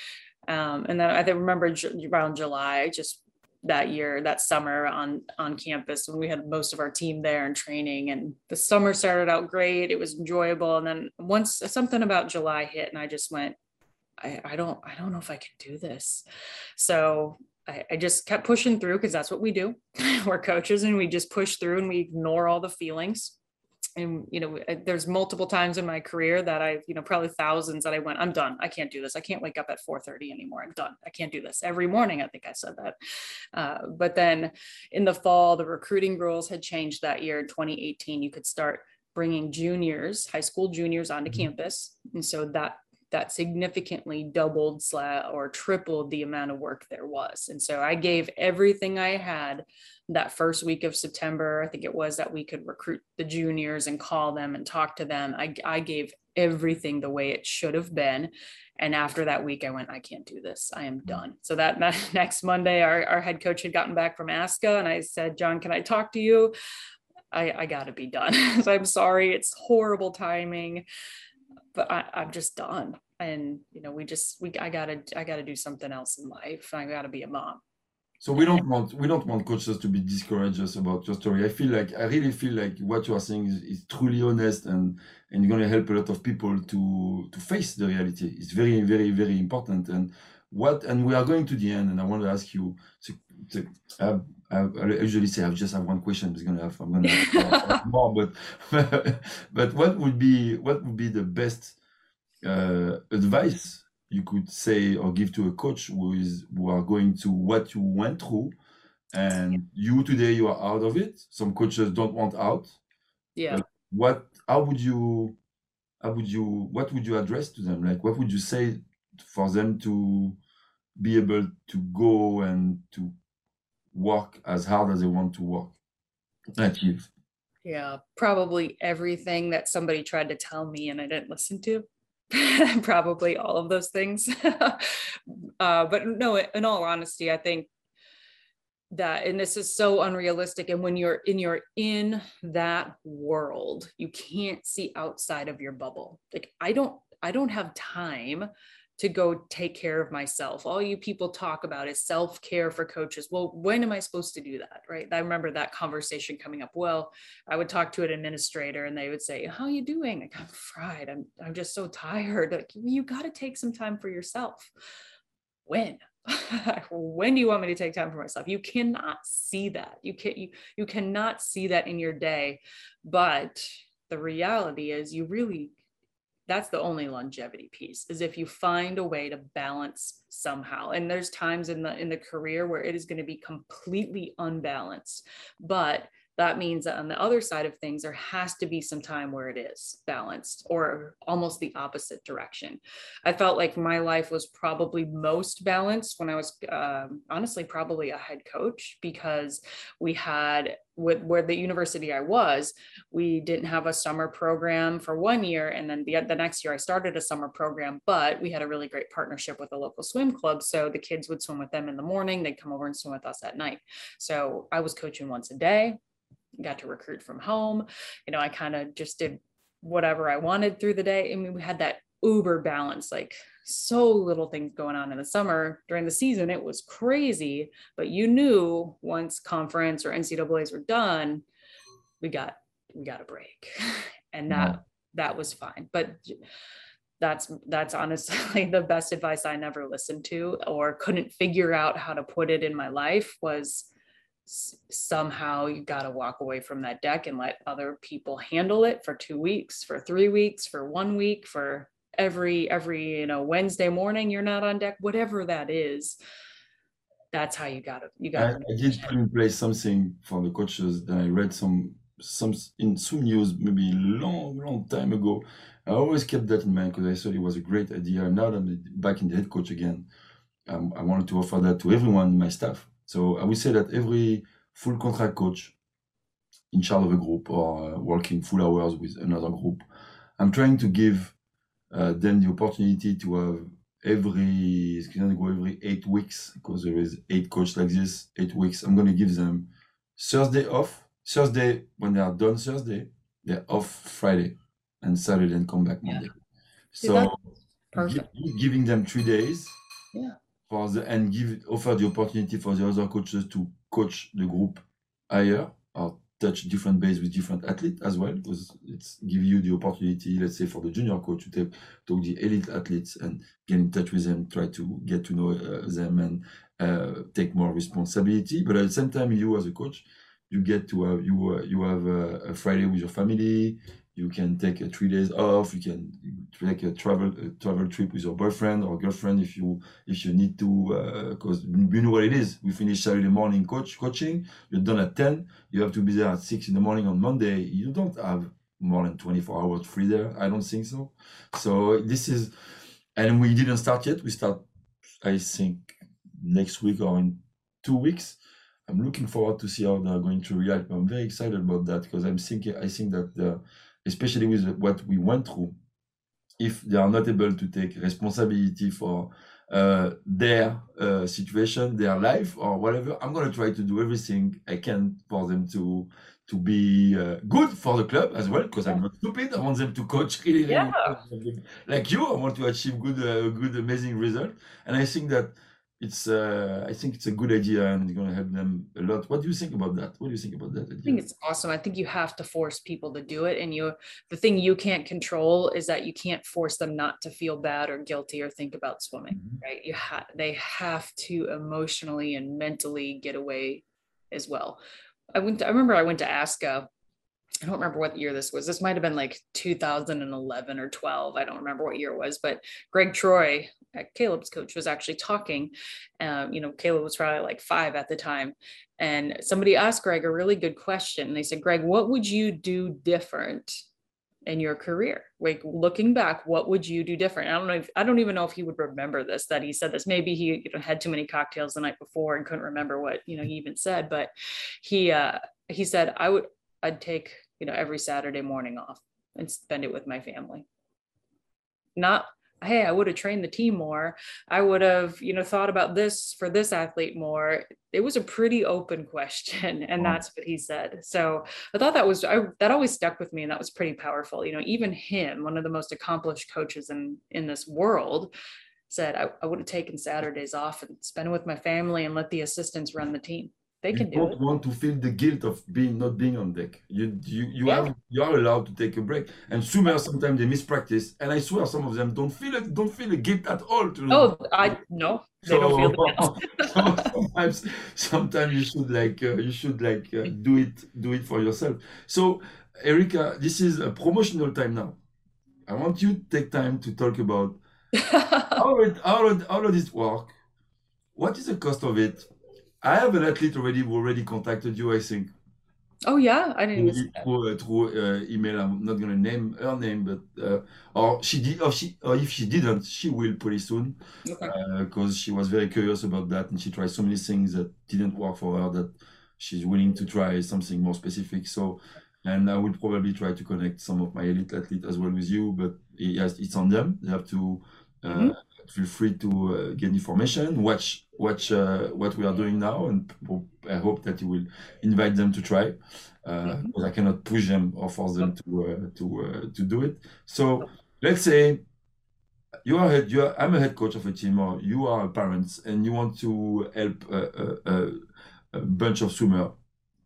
Um, and then I remember around July, just that year that summer on on campus when we had most of our team there and training and the summer started out great it was enjoyable and then once something about july hit and i just went i, I don't i don't know if i can do this. So I, I just kept pushing through because that's what we do. We're coaches and we just push through and we ignore all the feelings and you know there's multiple times in my career that i've you know probably thousands that i went i'm done. I can't do this. I can't wake up at 4.30 anymore. I'm done. I can't do this. Every morning i think i said that. Uh, but then in the fall the recruiting rules had changed that year. In 2018 you could start bringing juniors high school juniors onto mm-hmm. campus. And so that that significantly doubled or tripled the amount of work there was. And so I gave everything I had that first week of September. I think it was that we could recruit the juniors and call them and talk to them. I, I gave everything the way it should have been. And after that week, I went, I can't do this. I am mm. done. So that next Monday, our, our head coach had gotten back from ASCA and I said, John, can I talk to you? I, I got to be done. so I'm sorry. It's horrible timing but I, I'm just done. And you know, we just we I gotta I gotta do something else in life. I gotta be a mom. So we don't want we don't want coaches to be discouraged about your story. I feel like I really feel like what you are saying is, is truly honest and and you're gonna help a lot of people to to face the reality. It's very very very important. And what and we are going to the end. And I want to ask you. I, I, usually say I just have one question. I'm gonna have I'm gonna have more, but but what would be what would be the best uh, advice you could say or give to a coach who is who are going to what you went through, and you today you are out of it. Some coaches don't want out. Yeah. what? How would you? How would you? What would you address to them? Like, what would you say for them to be able to go and to work as hard as they want to work achieve yeah probably everything that somebody tried to tell me and i didn't listen to. Probably all of those things. Uh, but no in all honesty i think that and this is so unrealistic and when you're in you're in that world you can't see outside of your bubble. Like i don't i don't have time to go take care of myself. All you people talk about is self care for coaches. Well, when am I supposed to do that? Right. I remember that conversation coming up. Well, I would talk to an administrator and they would say, How are you doing? Like, I'm fried. I'm, I'm just so tired. Like, you got to take some time for yourself. When? when do you want me to take time for myself you cannot see that you can you, you cannot see that in your day but the reality is you really that's the only longevity piece is if you find a way to balance somehow. And there's times in the in the career where it is going to be completely unbalanced but that means that on the other side of things, there has to be some time where it is balanced or almost the opposite direction. I felt like my life was probably most balanced when I was um, honestly probably a head coach because we had with where the university I was, we didn't have a summer program for one year. And then the, the next year I started a summer program, but we had a really great partnership with a local swim club. So the kids would swim with them in the morning. They'd come over and swim with us at night. So I was coaching once a day got to recruit from home. You know, I kind of just did whatever I wanted through the day. I mean, we had that uber balance, like so little things going on in the summer. During the season, it was crazy, but you knew once conference or NCAA's were done, we got we got a break. And that yeah. that was fine. But that's that's honestly the best advice I never listened to or couldn't figure out how to put it in my life was somehow you got to walk away from that deck and let other people handle it for two weeks for three weeks for one week for every every you know wednesday morning you're not on deck whatever that is that's how you got to you got I, I did put in place something for the coaches that i read some some in some news maybe long long time ago. I always kept that in mind because i thought it was a great idea. Now that i'm back in the head coach again. Um, i wanted to offer that to everyone in my staff so I would say that every full contract coach in charge of a group or uh, working full hours with another group, I'm trying to give uh, them the opportunity to have every it's going to go every eight weeks because there is eight coaches like this eight weeks. I'm going to give them thursday off thursday when they are done thursday they're off friday and saturday and come back monday. Yeah. so giving them three days yeah for the and give offer the opportunity for the other coaches to coach the group higher or touch different base with different athletes as well because it's give you the opportunity let's say for the junior coach to take talk the elite athletes and get in touch with them try to get to know uh, them and uh, take more responsibility. But at the same time you as a coach you get to have you uh, you have a, a friday with your family you can take a three days off you can take a travel a travel trip with your boyfriend or girlfriend if you if you need to because uh, you know what it is we finish saturday morning coach coaching you're done at 10 you have to be there at 6 in the morning on monday you don't have more than 24 hours free there i don't think so so this is and we didn't start yet. We start, I think, next week or in two weeks. I'm looking forward to see how they're going to react. I'm very excited about that because I'm thinking I think that the, especially with what we went through, if they are not able to take responsibility for uh, their uh, situation, their life, or whatever, I'm gonna try to do everything I can for them to to be uh, good for the club as well because I'm not stupid. I want them to coach really, really Yeah. like you. I want to achieve good, uh, good, amazing result, and I think that it's uh, I think it's a good idea and it's going to help them a lot. What do you think about that? What do you think about that Idea? I think it's awesome. I think you have to force people to do it. And you, the thing you can't control is that you can't force them not to feel bad or guilty or think about swimming, Mhm. right? You have, they have to emotionally and mentally get away as well. I went, to, I remember I went to ASCA. I don't remember what year this was. This might have been like 2011 or 12. I don't remember what year it was, but Gregg Troy, Caeleb's coach, was actually talking. Um, you know, Caeleb was probably like five at the time. And somebody asked Gregg a really good question. And they said, Gregg, what would you do different in your career? Like looking back, what would you do different? I don't know if I don't even know if he would remember this, that he said this. Maybe he you know, had too many cocktails the night before and couldn't remember what you know he even said. But he uh he said, I would I'd take, you know, every Saturday morning off and spend it with my family. Not hey, I would have trained the team more. I would have, you know, thought about this for this athlete more. It was a pretty open question, and Wow. that's what he said. So I thought that was I, that always stuck with me, and that was pretty powerful. You know, even him, one of the most accomplished coaches in in this world, said I, I would have taken Saturdays off and spent it with my family and let the assistants run the team. They You do don't it. want to feel the guilt of being not being on deck. You you you Yeah. have you are allowed to take a break. And swimmers sometimes they miss practice, and I swear some of them don't feel it, don't feel a guilt at all. To Oh, I no, they don't feel so sometimes sometimes you should like uh, you should like uh, do it do it for yourself so erica this is a promotional time now i want you to take time to talk about how it, how, it, how does it work what is the cost of it i have an athlete already who already contacted you i think oh yeah, I didn't that. through, uh, through uh, email i'm not going to name her name but uh, or she did or she or if she didn't she will pretty soon Okay. because she was very curious about that and she tried so many things that didn't work for her that she's willing to try something more specific so and i will probably try to connect some of my elite athletes as well with you but yes it's on them they have to uh, Mhm. Feel free to uh, get information watch watch uh, what we are doing now and I hope that you will invite them to try uh, Mhm. because i cannot push them or force them to uh, to uh, to do it so let's say you are head, you are, I'm a head coach of a team, or you are a parent, and you want to help a, a, a, a bunch of swimmer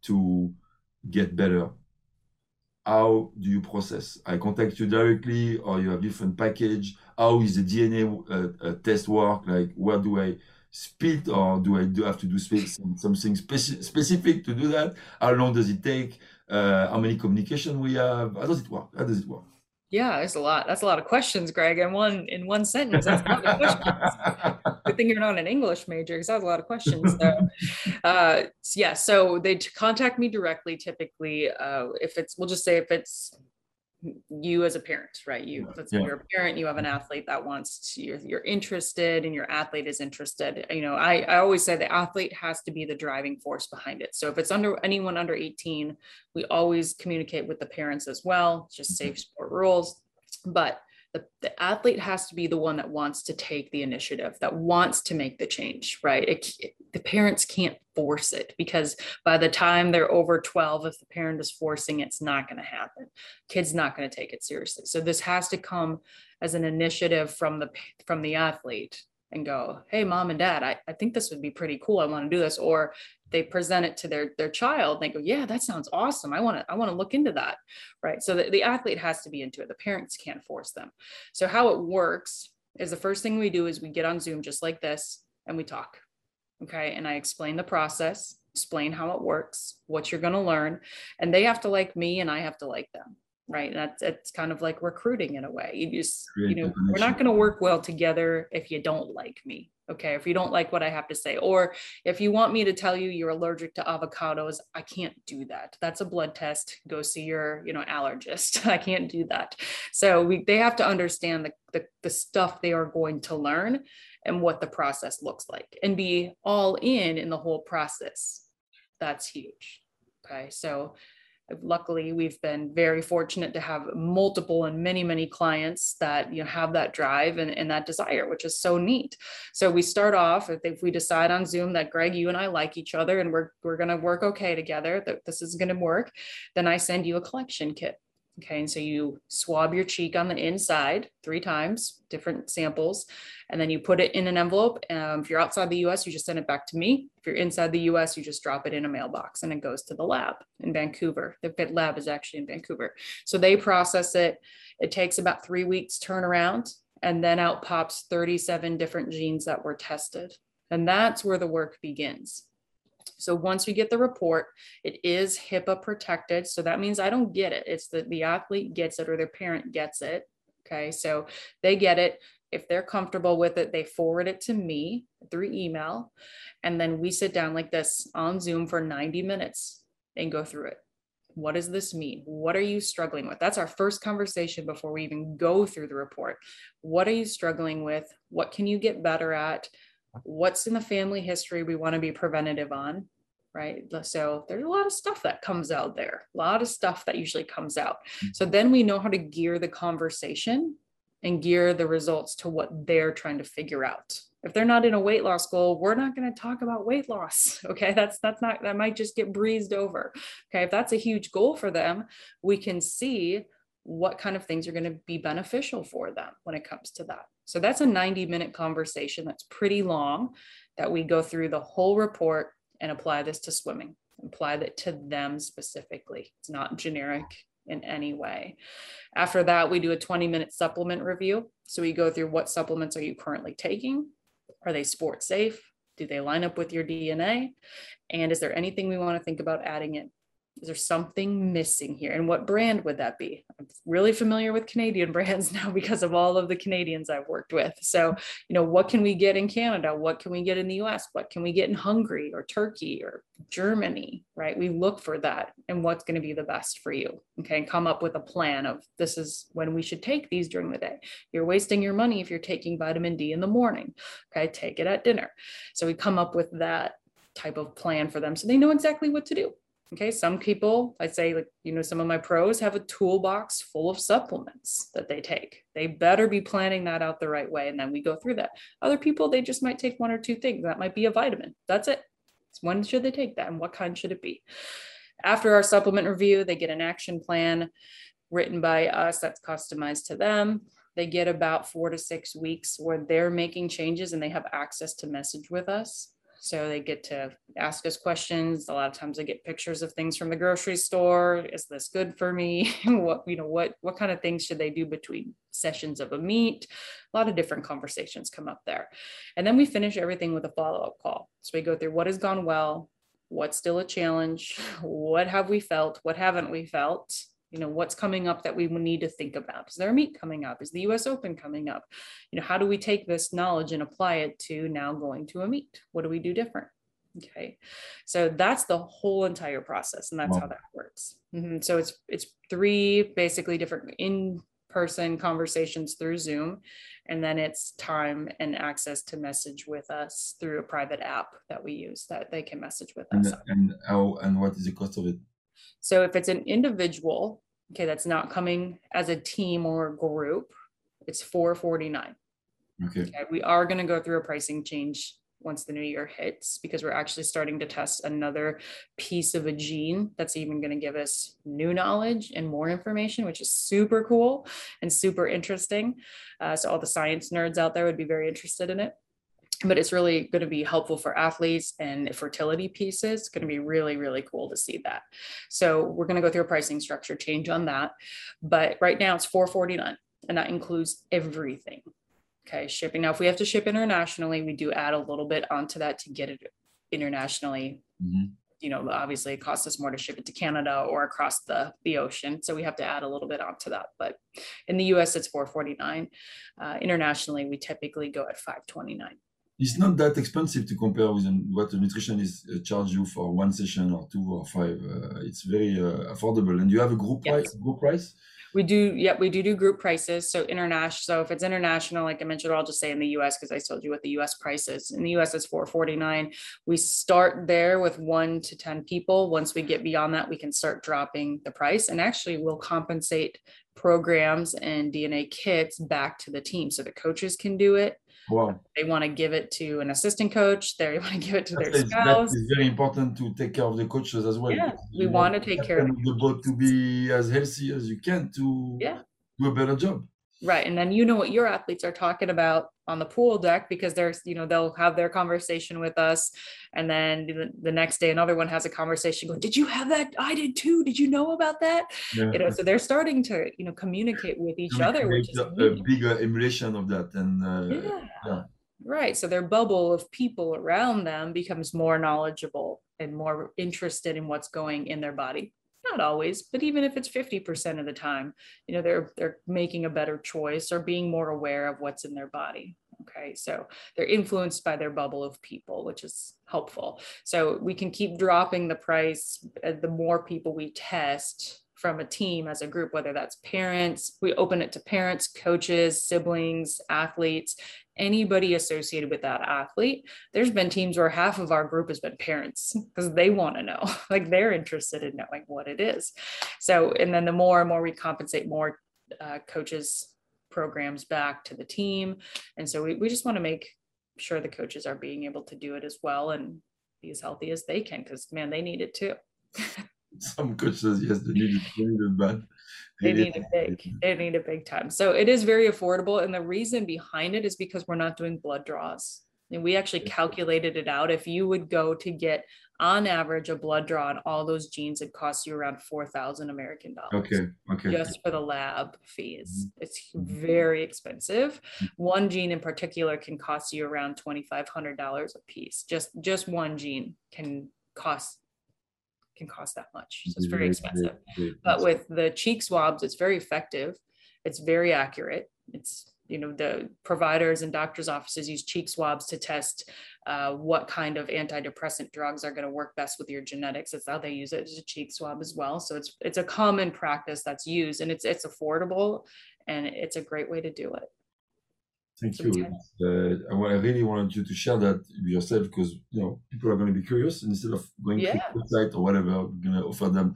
to get better. How do you process? I contact you directly, or you have different package. How is the DNA uh, uh, test work? Like, where do I spit, or do I do have to do some, something speci- specific to do that? How long does it take? Uh, how many communication we have? How does it work? How does it work? Yeah, that's a lot. That's a lot of questions, Greg. In one in one sentence, that's a lot of questions. Good thing you're not an English major because that's a lot of questions. So, uh, yeah. So they contact me directly. Typically, uh, if it's we'll just say if it's you as a parent, right? You let's say Yeah. you're a parent, you have an athlete that wants to, you're, you're interested, and your athlete is interested. You know, I I always say the athlete has to be the driving force behind it. So if it's under anyone under 18, we always communicate with the parents as well. Just mm-hmm. safe sport rules, but the, the athlete has to be the one that wants to take the initiative, that wants to make the change, right? It, c- the parents can't force it because by the time they're over 12, if the parent is forcing it's not going to happen. Kid's not going to take it seriously. So this has to come as an initiative from the from the athlete and go, hey, mom and dad, I, I think this would be pretty cool. I want to do this. Or they present it to their their child. They go, yeah, that sounds awesome. I want to I want to look into that right? So the, the athlete has to be into it. The parents can't force them. So how it works is the first thing we do is we get on Zoom just like this and we talk. Okay. And I explain the process, explain how it works, what you're going to learn. And they have to like me and I have to like them. Right. And that's it's kind of like recruiting in a way. You just, you know, we're not going to work well together if you don't like me. okay? If you don't like what i have to say or if you want me to tell you you're allergic to avocados i can't do that. That's a blood test. Go see your you know allergist. I can't do that. So we they have to understand the, the, the stuff they are going to learn and what the process looks like and be all in in the whole process. That's huge okay? So luckily we've been very fortunate to have multiple and many many clients that you know have that drive and, and that desire which is so neat. So we start off if, if we decide on zoom that greg you and i like each other and we're, we're going to work okay together that this is going to work then i send you a collection kit Okay, and so you swab your cheek on the inside three times, different samples, and then you put it in an envelope. Um, if you're outside the US, you just send it back to me. If you're inside the US, you just drop it in a mailbox and it goes to the lab in Vancouver. The FIT lab is actually in Vancouver. So they process it. It takes about three weeks turnaround, and then out pops 37 different genes that were tested. And that's where the work begins. So once we get the report, it is HIPAA protected. So that means I don't get it. It's that the athlete gets it or their parent gets it. Okay. So they get it. If they're comfortable with it, they forward it to me through email. And then we sit down like this on Zoom for 90 minutes and go through it. What does this mean? What are you struggling with? That's our first conversation before we even go through the report. What are you struggling with? What can you get better at? What's in the family history we want to be preventative on right? So there's a lot of stuff that comes out there a lot of stuff that usually comes out. Mm-hmm. so then we know how to gear the conversation and gear the results to what they're trying to figure out. If they're not in a weight loss goal we're not going to talk about weight loss okay? That's that's not that might just get breezed over okay? If that's a huge goal for them we can see what kind of things are going to be beneficial for them when it comes to that so that's a 90 minute conversation that's pretty long that we go through the whole report and apply this to swimming, apply that to them specifically. It's not generic in any way. After that, we do a 20 minute supplement review. So we go through what supplements are you currently taking? Are they sport safe? Do they line up with your DNA? And is there anything we want to think about adding in? Is there something missing here? And what brand would that be? I'm really familiar with Canadian brands now because of all of the Canadians I've worked with. So, you know, what can we get in Canada? What can we get in the US? What can we get in Hungary or Turkey or Germany, right? We look for that and what's going to be the best for you. Okay. And come up with a plan of this is when we should take these during the day. You're wasting your money if you're taking vitamin D in the morning. Okay. Take it at dinner. So we come up with that type of plan for them so they know exactly what to do Okay, some people, I'd say, like, you know, some of my pros have a toolbox full of supplements that they take. They better be planning that out the right way. And then we go through that. Other people, they just might take one or two things. That might be a vitamin. That's it. When should they take that and what kind should it be? After our supplement review, they get an action plan written by us that's customized to them. They get about four to six weeks where they're making changes and they have access to message with us so they get to ask us questions. A lot of times they get pictures of things from the grocery store. Is this good for me? what, you know, what, what kind of things should they do between sessions of a meet? A lot of different conversations come up there. And then we finish everything with a follow-up call. So we go through what has gone well, what's still a challenge, what have we felt, what haven't we felt, you know what's coming up that we need to think about? Is there a meet coming up? Is the us open coming up? You know how do we take this knowledge and apply it to now going to a meet? What do we do different? Okay. So that's the whole entire process and that's wow. how that works. Mm-hmm. so it's it's three basically different in person conversations through zoom and then it's time and access to message with us through a private app that we use that they can message with and, us and how and what is the cost of it so if it's an individual okay, that's not coming as a team or a group, it's 449. Okay. okay. We are going to go through a pricing change once the new year hits because we're actually starting to test another piece of a gene that's even going to give us new knowledge and more information, which is super cool and super interesting. Uh, so all the science nerds out there would be very interested in it but it's really going to be helpful for athletes and fertility pieces. It's going to be really, really cool to see that. So we're going to go through a pricing structure change on that. But right now it's 449 and that includes everything. Okay, shipping. Now, if we have to ship internationally, we do add a little bit onto that to get it internationally. Mm-hmm. You know, obviously it costs us more to ship it to Canada or across the, the ocean. So we have to add a little bit onto that. But in the US, it's 449. Uh, internationally, we typically go at 529. It's not that expensive to compare with what a nutritionist uh, charge you for one session or two or five. Uh, it's very uh, affordable, and you have a group yes. price. Group price. We do, yeah, we do do group prices. So international. So if it's international, like I mentioned, I'll just say in the U.S. because I told you what the U.S. price is. In the U.S., it's four forty nine. We start there with one to ten people. Once we get beyond that, we can start dropping the price, and actually, we'll compensate programs and DNA kits back to the team so the coaches can do it Wow. They want to give it to an assistant coach. They want to give it to their spouse. It's very important to take care of the coaches as well. Yeah, we want, want to take care of the boat to be as healthy as you can to yeah. do a better job. Right. And then you know what your athletes are talking about on the pool deck because there's, you know, they'll have their conversation with us. And then the, next day, another one has a conversation going, Did you have that? I did too. Did you know about that? Yeah. You know, so they're starting to, you know, communicate with each other, which is a, a bigger emulation of that. And uh, yeah. yeah. Right. So their bubble of people around them becomes more knowledgeable and more interested in what's going in their body not always but even if it's 50% of the time you know they're they're making a better choice or being more aware of what's in their body okay? So they're influenced by their bubble of people which is helpful. So we can keep dropping the price uh, the more people we test from a team as a group, whether that's parents, we open it to parents, coaches, siblings, athletes, anybody associated with that athlete. There's been teams where half of our group has been parents because they want to know, like they're interested in knowing what it is. So, and then the more and more we compensate more uh, coaches programs back to the team. And so we, we just want to make sure the coaches are being able to do it as well and be as healthy as they can because man, they need it too. Some coaches, yes, they need it, they need it bad they need a big they need a big time. So it is very affordable and the reason behind it is because we're not doing blood draws. And we actually calculated it out. If you would go to get on average a blood draw on all those genes it costs you around 4000 american dollars. Okay okay. Just for the lab fees. Mm-hmm. it's mm-hmm. very expensive. Mm-hmm. one gene in particular can cost you around $2500 a piece. Just just one gene can cost can cost that much. So it's very expensive. But with the cheek swabs, it's very effective. It's very accurate. It's you know the providers and doctors offices use cheek swabs to test uh, what kind of antidepressant drugs are going to work best with your genetics that's how they use it as a cheek swab as well so it's it's a common practice that's used and it's it's affordable and it's a great way to do it Thank you. Uh, I really wanted you to share that yourself because you know people are going to be curious. And instead of going yeah. to the website or whatever, we're going to offer them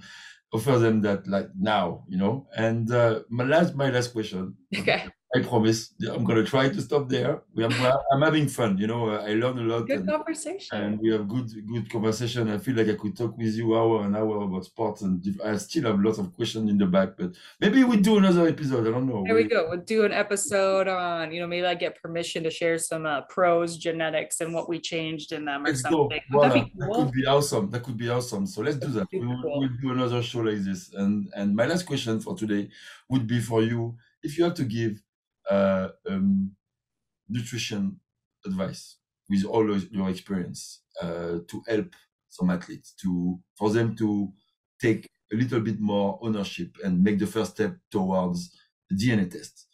offer them that like now, you know. And uh, my last my last question. Okay. I promise I'm going to try to stop there. We are, I'm having fun, you know. I learn a lot. Good and, conversation. And we have good good conversation. I feel like I could talk with you hour and hour about sports, and I still have lots of questions in the back. But maybe we do another episode. I don't know. There we go. We'll do an episode on, you know, maybe I get permission to share some uh, pros genetics and what we changed in them or let's something. Go. Cool? That could be awesome. That could be awesome. So let's do that. We will, cool. we'll do another show like this. And and my last question for today would be for you if you had to give uh, um, nutrition advice with all your experience uh, to help some athletes to for them to take a little bit more ownership and make the first step towards the DNA test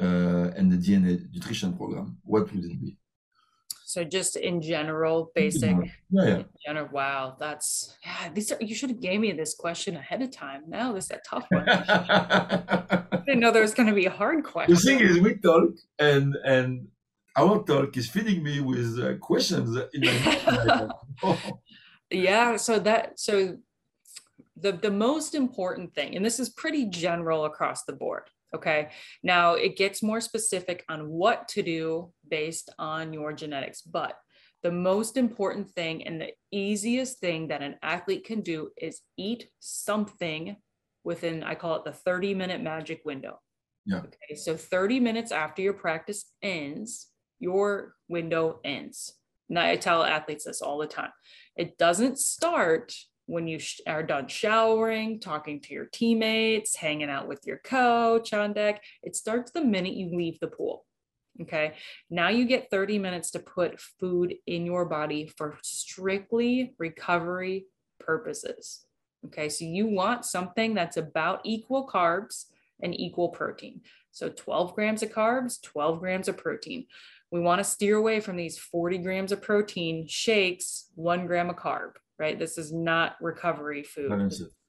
uh, and the DNA nutrition program? What would it be? So just in general, basic. Yeah, yeah. General, wow, that's yeah. These are you should have gave me this question ahead of time. Now this is a tough one. I didn't know there was going to be a hard question. The thing is, we talk and and our talk is feeding me with uh, questions in my Yeah, so that so the the most important thing, and this is pretty general across the board. Okay. Now it gets more specific on what to do based on your genetics, but the most important thing and the easiest thing that an athlete can do is eat something within, I call it the 30 minute magic window. Yeah. Okay. So 30 minutes after your practice ends, your window ends. Now I tell athletes this all the time. It doesn't start when you sh- are done showering, talking to your teammates, hanging out with your coach on deck. It starts the minute you leave the pool. Okay. Now you get 30 minutes to put food in your body for strictly recovery purposes. Okay. So you want something that's about equal carbs and equal protein. So 12 grams of carbs, 12 grams of protein we want to steer away from these 40 grams of protein shakes, one gram of carb, right? This is not recovery food.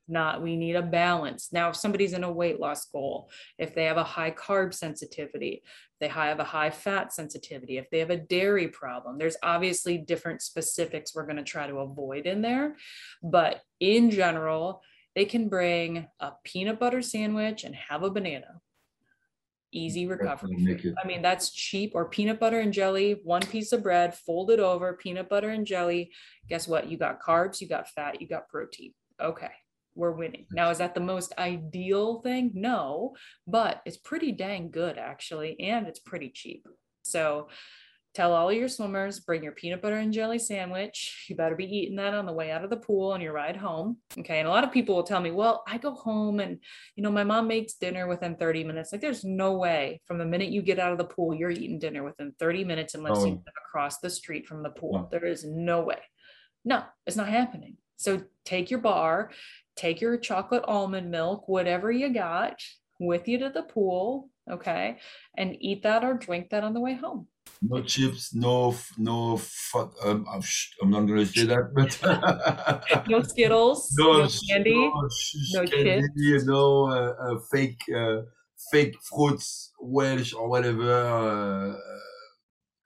Not, we need a balance. Now, if somebody's in a weight loss goal, if they have a high carb sensitivity, they have a high fat sensitivity, if they have a dairy problem, there's obviously different specifics we're going to try to avoid in there. But in general, they can bring a peanut butter sandwich and have a banana easy recovery. I mean, that's cheap or peanut butter and jelly, one piece of bread, fold it over, peanut butter and jelly. Guess what? You got carbs, you got fat, you got protein. Okay, we're winning. Now, is that the most ideal thing? No, but it's pretty dang good actually, and it's pretty cheap. So Tell all your swimmers, bring your peanut butter and jelly sandwich. You better be eating that on the way out of the pool on your ride home. Okay. And a lot of people will tell me, well, I go home and, you know, my mom makes dinner within 30 minutes. Like, there's no way from the minute you get out of the pool, you're eating dinner within 30 minutes unless oh. you live across the street from the pool. There is no way. No, it's not happening. So take your bar, take your chocolate almond milk, whatever you got with you to the pool. Okay. And eat that or drink that on the way home no chips, no no fuck. Um, I'm, I'm not going to say that, but no Skittles, no, no candy, no, no chips, no uh, uh, fake uh, fake fruits, Welsh or whatever. Uh,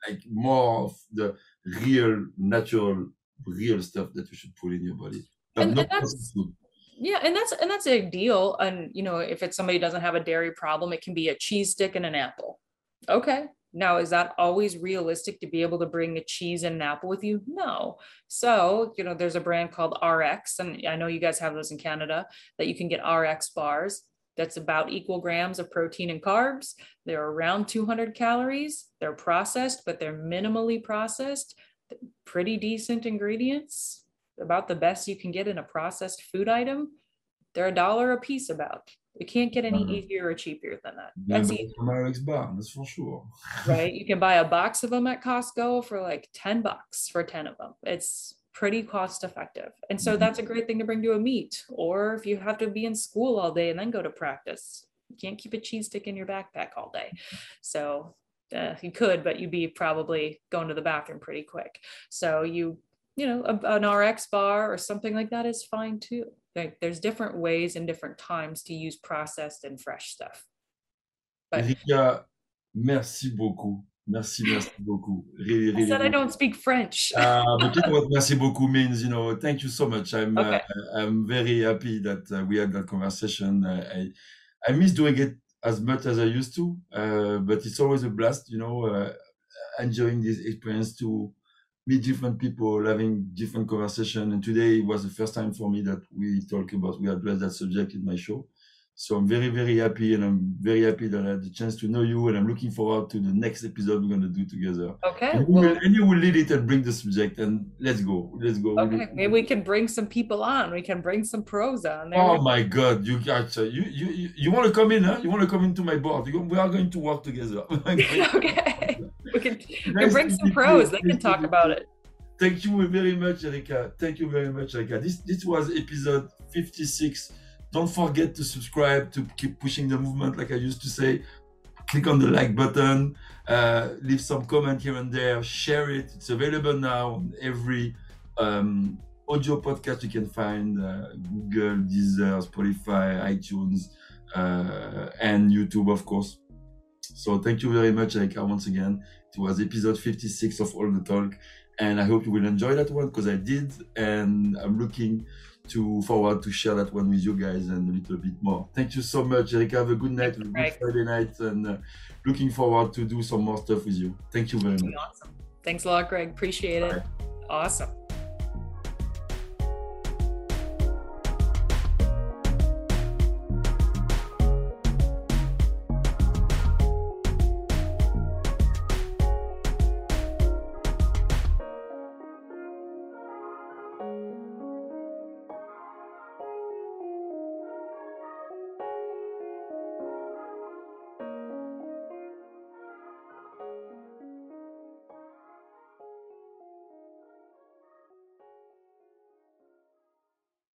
like more of the real, natural, real stuff that you should put in your body. And, yeah, and that's and that's a deal. And you know, if it's somebody doesn't have a dairy problem, it can be a cheese stick and an apple. Okay, now, is that always realistic to be able to bring a cheese and an apple with you? No. So, you know, there's a brand called RX, and I know you guys have those in Canada that you can get RX bars. That's about equal grams of protein and carbs. They're around 200 calories. They're processed, but they're minimally processed. Pretty decent ingredients, about the best you can get in a processed food item. They're a dollar a piece about. It can't get any easier or cheaper than that. That's bar, that's for sure. right. You can buy a box of them at Costco for like 10 bucks for 10 of them. It's pretty cost effective. And so mm-hmm. that's a great thing to bring to a meet. Or if you have to be in school all day and then go to practice, you can't keep a cheese stick in your backpack all day. So uh, you could, but you'd be probably going to the bathroom pretty quick. So you, you know, a, an RX bar or something like that is fine too. Like there's different ways and different times to use processed and fresh stuff. But, Erika, merci beaucoup. Merci, merci beaucoup. Really, really, I said I don't speak French. uh, but you know what merci beaucoup means, you know, thank you so much. I'm uh, okay. uh, I'm very happy that uh, we had that conversation. Uh, I I miss doing it as much as I used to, uh, but it's always a blast, you know, enjoying this experience to meet different people, having different conversation. And today was the first time for me that we talk about, we address that subject in my show. So I'm very, very happy, and I'm very happy that I had the chance to know you, and I'm looking forward to the next episode we're going to do together. Okay. And, well, will, and you will lead it and bring the subject, and let's go, let's go. Okay, maybe we can bring some people on. We can bring some pros on. There oh my God, you got uh, you you you, you want to come in? Huh? You want to come into my board? You, we are going to work together. okay. We can, we can bring some pros. They can talk about it. Thank you very much, Erika. Thank you very much, Erika. This this was episode 56 don't forget to subscribe to keep pushing the movement, like I used to say. Click on the like button, uh, leave some comment here and there, share it. It's available now on every um, audio podcast you can find uh, Google, Deezer, Spotify, iTunes, uh, and YouTube, of course. So thank you very much, Erika, once again. It was episode 56 of All the Talk, and I hope you will enjoy that one because I did, and I'm looking to forward to share that one with you guys and a little bit more. Thank you so much, Erika. Have a good night, a good Friday night, and uh, looking forward to do some more stuff with you. Thank you very much. Awesome. Thanks a lot, Greg. Appreciate Bye. it. Awesome.